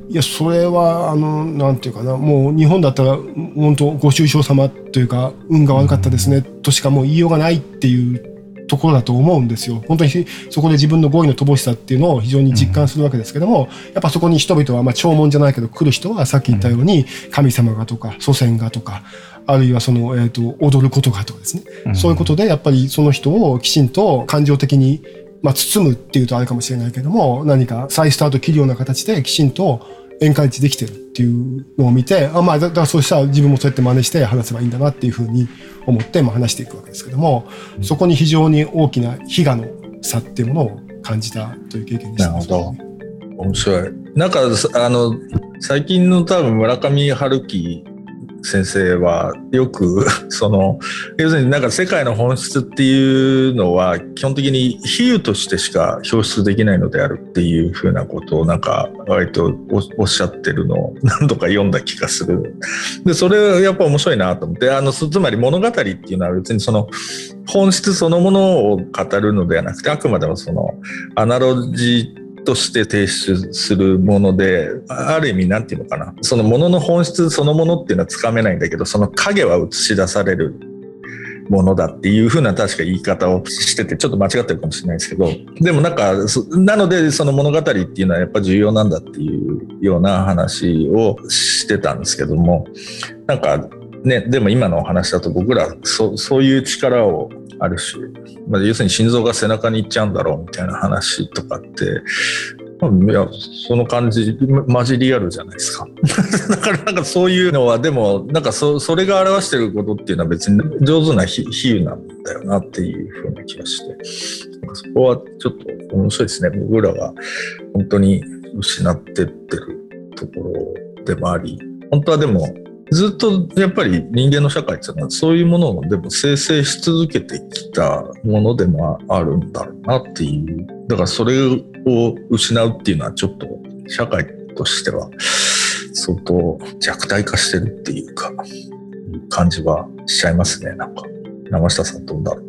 いやそれはあのなんていうかなもう日本だったら本当ご愁傷様というか運が悪かったですねとしかもう言いようがないっていうところだと思うんですよ。本当にそこで自分の語彙の乏しさっていうのを非常に実感するわけですけども、やっぱそこに人々は、まあ、弔問じゃないけど来る人はさっき言ったように神様がとか祖先がとか、あるいはその、えっ、ー、と、踊ることがとかですね。そういうことでやっぱりその人をきちんと感情的にまあ、包むっていうとあれかもしれないけども、何か再スタート切るような形できちんとエンカレッジできてるっていうのを見て、あまあ、だからそうしたら自分もそうやって真似して話せばいいんだなっていうふうに思って、まあ、話していくわけですけども、そこに非常に大きな悲願の差っていうものを感じたという経験でした、ね、なるほど。面白い。なんか、あの、最近の多分村上春樹先生はよく その要するになんか世界の本質っていうのは基本的に比喩としてしか表出できないのであるっていうふうなことをなんか割とおっしゃってるのを何度か読んだ気がする。でそれはやっぱ面白いなと思ってあのつまり物語っていうのは別にその本質そのものを語るのではなくてあくまでもそのアナロジーとして提出するものである意味何て言うのかな。そのものの本質そのものっていうのはつかめないんだけどその影は映し出されるものだっていうふうな確か言い方をしててちょっと間違ってるかもしれないですけど。でもなんかなのでその物語っていうのはやっぱ重要なんだっていうような話をしてたんですけどもなんかねでも今のお話だと僕らそそういう力をある種、まあ、要するに心臓が背中に行っちゃうんだろうみたいな話とかって、いや、その感じ、マジリアルじゃないですか。だからなんかそういうのは、でも、なんかそそれが表してることっていうのは別に上手な比喩なんだよなっていうふうな気がして、そこはちょっと面白いですね。僕らが本当に失ってってるところでもあり、本当はでもずっとやっぱり人間の社会っていうのはそういうものをでも生成し続けてきたものでもあるんだろうなっていう。だからそれを失うっていうのはちょっと社会としては相当弱体化してるっていうか感じはしちゃいますねなんか。山下さんどうだろう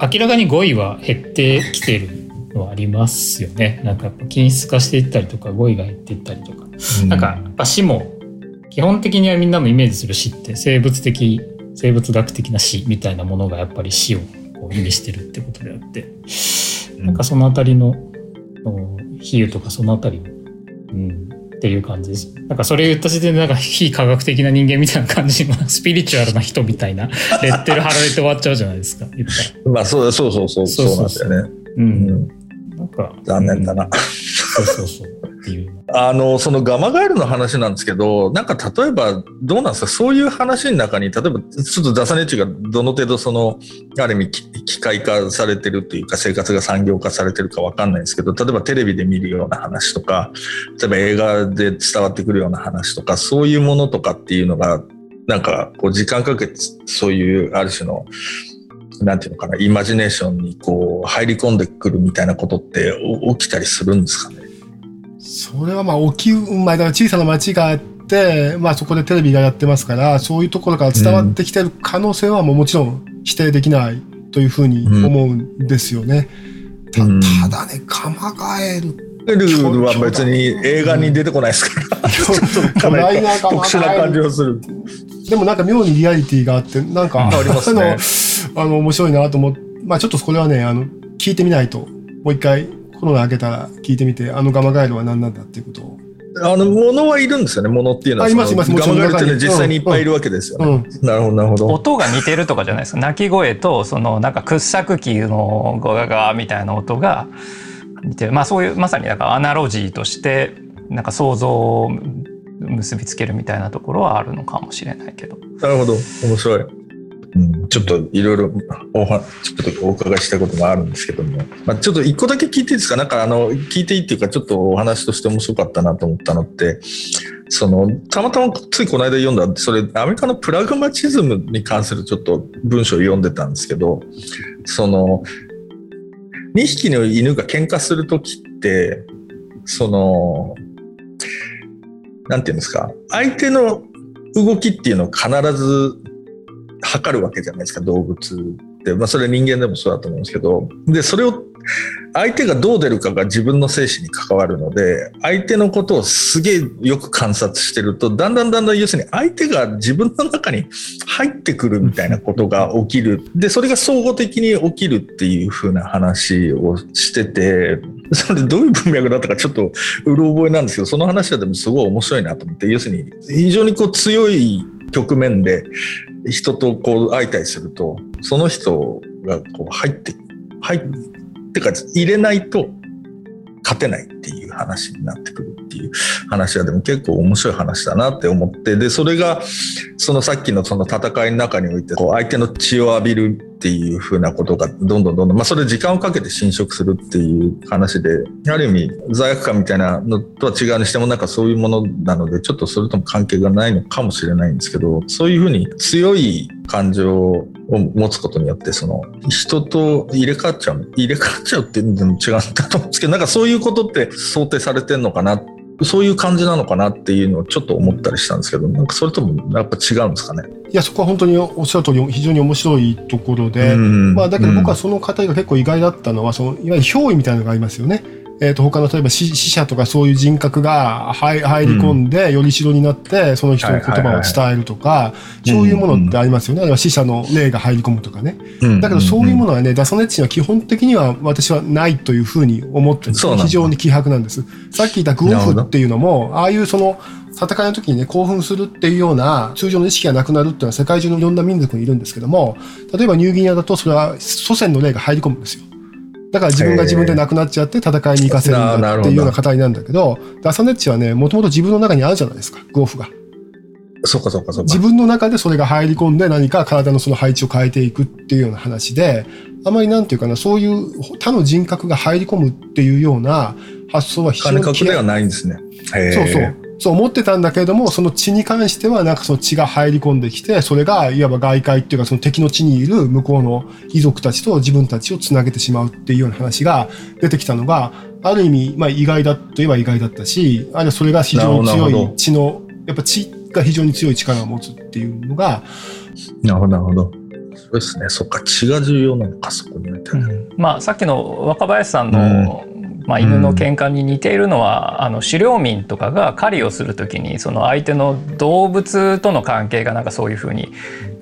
明らかに語彙は減ってきてるのはありますよね。なんか均質化していったりとか語彙が減っていったりとか、うん、なんか死も基本的にはみんなのイメージする死って生物的生物学的な死みたいなものがやっぱり死を意味してるってことであって、うん、なんかその辺りの比喩とかその辺りうん、っていう感じです。なんかそれ言った時点でなんか非科学的な人間みたいな感じの スピリチュアルな人みたいなレッテル貼られて終わっちゃうじゃないですか。まあそうそうそうそうそうなんだよね。うん。なんか残念だな。うん、そうそうそうっていう。あの、そのガマガエルの話なんですけど、なんか例えばどうなんですか？そういう話の中に、例えばちょっとダサネッチがどの程度その、ある意味機械化されてるというか生活が産業化されてるかわかんないんですけど、例えばテレビで見るような話とか、例えば映画で伝わってくるような話とか、そういうものとかっていうのが、なんかこう時間かけてそういうある種のなんていうのかな、イマジネーションにこう入り込んでくるみたいなことって起きたりするんですかね？それはまあ起きうまいだから小さな町があって、まあそこでテレビがやってますから、そういうところから伝わってきてる可能性はもうもちろん否定できないというふうに思うんですよね。うん、たただね、カマガエルルールは別に映画に出てこないですから、ちょっとかなり特殊な感じがする。でもなんか妙にリアリティがあって、なんか、ありますね。あの、面白いなと思って、まあちょっとこれはね、あの、聞いてみないと、もう一回コロナ明けたら聞いてみて、あのガマガエルは何なんだっていうことを。あの、ものはいるんですよね、ものっていうのは。います、います、ガマガエルって、ね、実際にいっぱいいるわけですよね。うんうん、なるほど、なるほど。音が似てるとかじゃないですか。鳴き声と、その、なんか掘削機のゴガガみたいな音が似てる。まあそういう、まさになんかアナロジーとして、なんか想像を結びつけるみたいなところはあるのかもしれないけど。なるほど、面白い。ちょっといろいろおはちょっとお伺いしたことがあるんですけども、まあ、ちょっと一個だけ聞いていいですか？なんかあの聞いていいっていうかちょっとお話として面白かったなと思ったのって。そのたまたまついこの間読んだそれアメリカのプラグマチズムに関するちょっと文章を読んでたんですけどその2匹の犬が喧嘩する時ってそのなんていうんですか？相手の動きっていうのを必ず測るわけじゃないですか動物って、まあ、それは人間でもそうだと思うんですけど。でそれを相手がどう出るかが自分の精神に関わるので相手のことをすげえよく観察してるとだんだんだんだん要するに相手が自分の中に入ってくるみたいなことが起きる。でそれが相互的に起きるっていう風な話をしててそれどういう文脈だったかちょっとうろ覚えなんですけどその話はでもすごい面白いなと思って要するに非常にこう強い局面で人とこう会いたりするとその人がこう入って入ってか入れないと勝てないっていう話になってくる。いう話はでも結構面白い話だなって思ってでそれがそのさっきのその戦いの中においてこう相手の血を浴びるっていうふうなことがどんどんどんどん、まあ、それ時間をかけて侵食するっていう話である意味罪悪感みたいなのとは違うにしてもなんかそういうものなのでちょっとそれとも関係がないのかもしれないんですけどそういうふうに強い感情を持つことによってその人と入れ替わっちゃう入れ替わっちゃうっていうのも違うんだと思うんですけどなんかそういうことって想定されてんのかなっそういう感じなのかなっていうのをちょっと思ったりしたんですけどなんかそれともやっぱ違うんですかね？いやそこは本当におっしゃる通り非常に面白いところで、まあ、だけど僕はその方が結構意外だったのはそのいわゆる憑依みたいなのがありますよね。えー、と他の例えば死者とかそういう人格が入り込んで、よりしろになって、その人の言葉を伝えるとか、そういうものってありますよね。あるいは死者の霊が入り込むとかね。だけどそういうものはね、ダソネッチには基本的には私はないというふうに思ってる非常に希薄なんです。さっき言ったグオフっていうのも、ああいうその、戦いの時にね、興奮するっていうような通常の意識がなくなるっていうのは世界中のいろんな民族にいるんですけども、例えばニューギニアだとそれは祖先の霊が入り込むんですよ。だから自分が自分で亡くなっちゃって戦いに行かせるんだっていうような形なんだけど、ダサネッチはね、もともと自分の中にあるじゃないですか、ゴーフが。そうかそうかそうか。自分の中でそれが入り込んで何か体のその配置を変えていくっていうような話で、あまりなんていうかな、そういう他の人格が入り込むっていうような発想は非常に。感覚ではないんですね。そうそう。そう思ってたんだけれども、その血に関しては、なんかその血が入り込んできて、それがいわば外界っていうか、その敵の地にいる向こうの遺族たちと自分たちをつなげてしまうっていうような話が出てきたのが、ある意味、まあ意外だといえば意外だったし、あるいはそれが非常に強い血の、やっぱ血が非常に強い力を持つっていうのが。なるほど、なるほど。そうですね。そっか、血が重要なのか、そこに、うん、まあ、さっきの若林さんの、うんまあ、犬の喧嘩に似ているのは、あの狩猟民とかが狩りをする時にその相手の動物との関係がなんかそういうふうに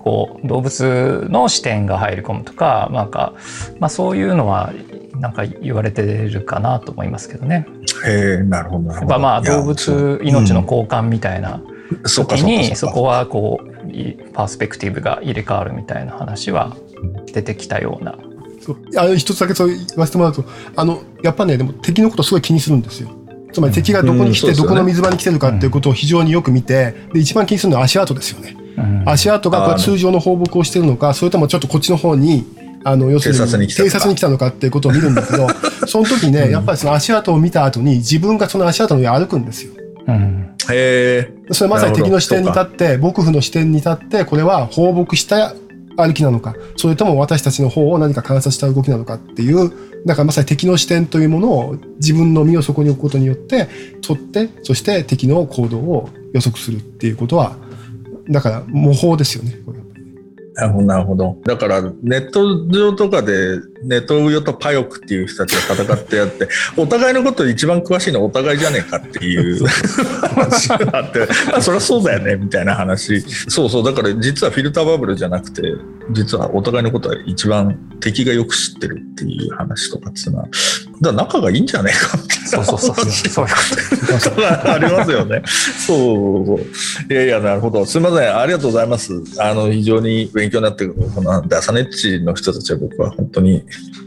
こう動物の視点が入り込むとかなんか、まあ、そういうのはなんか言われてるかなと思いますけどね。へなるほどやっぱまあ動物命の交換みたいな時にそこはこうパースペクティブが入れ替わるみたいな話は出てきたようなあの一つだけそう言わせてもらうとあのやっぱねでも敵のことすごい気にするんですよ。つまり敵がどこに来て、どこの水場に来てるかっていうことを非常によく見てで一番気にするのは足跡ですよね、足跡がこれ通常の放牧をしてるのかそれともちょっとこっちの方にあの要するに警察に来たのかっていうことを見るんだけど その時ねやっぱりその足跡を見た後に自分がその足跡の上歩くんですよ。うん、へそれまさに敵の視点に立って幕府の視点に立ってこれは放牧した歩きなのか、それとも私たちの方を何か観察した動きなのかっていう、だからまさに敵の視点というものを自分の身をそこに置くことによって、取って、そして敵の行動を予測するっていうことは、だから模倣ですよね、これなるほど、なるほど。だから、ネット上とかで、ネトウヨとパヨクっていう人たちが戦ってやって、お互いのこと一番詳しいのはお互いじゃねえかっていう話があって、あ、そりゃそうだよね、みたいな話。そうそう、だから実はフィルターバブルじゃなくて、実はお互いのことは一番敵がよく知ってるっていう話とかっていうのは、だ仲がいいんじゃねえかみたいな。そうそうそう。そういうこと。ありますよね。そう。いやいや、なるほど。すみません。ありがとうございます。あの、非常に勉強になって、このダサネッチの人たちは僕は本当に、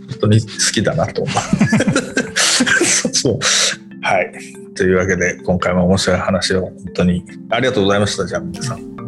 本当に好きだなと思う そう。はい。というわけで、今回も面白い話を本当にありがとうございました。じゃあ皆さん。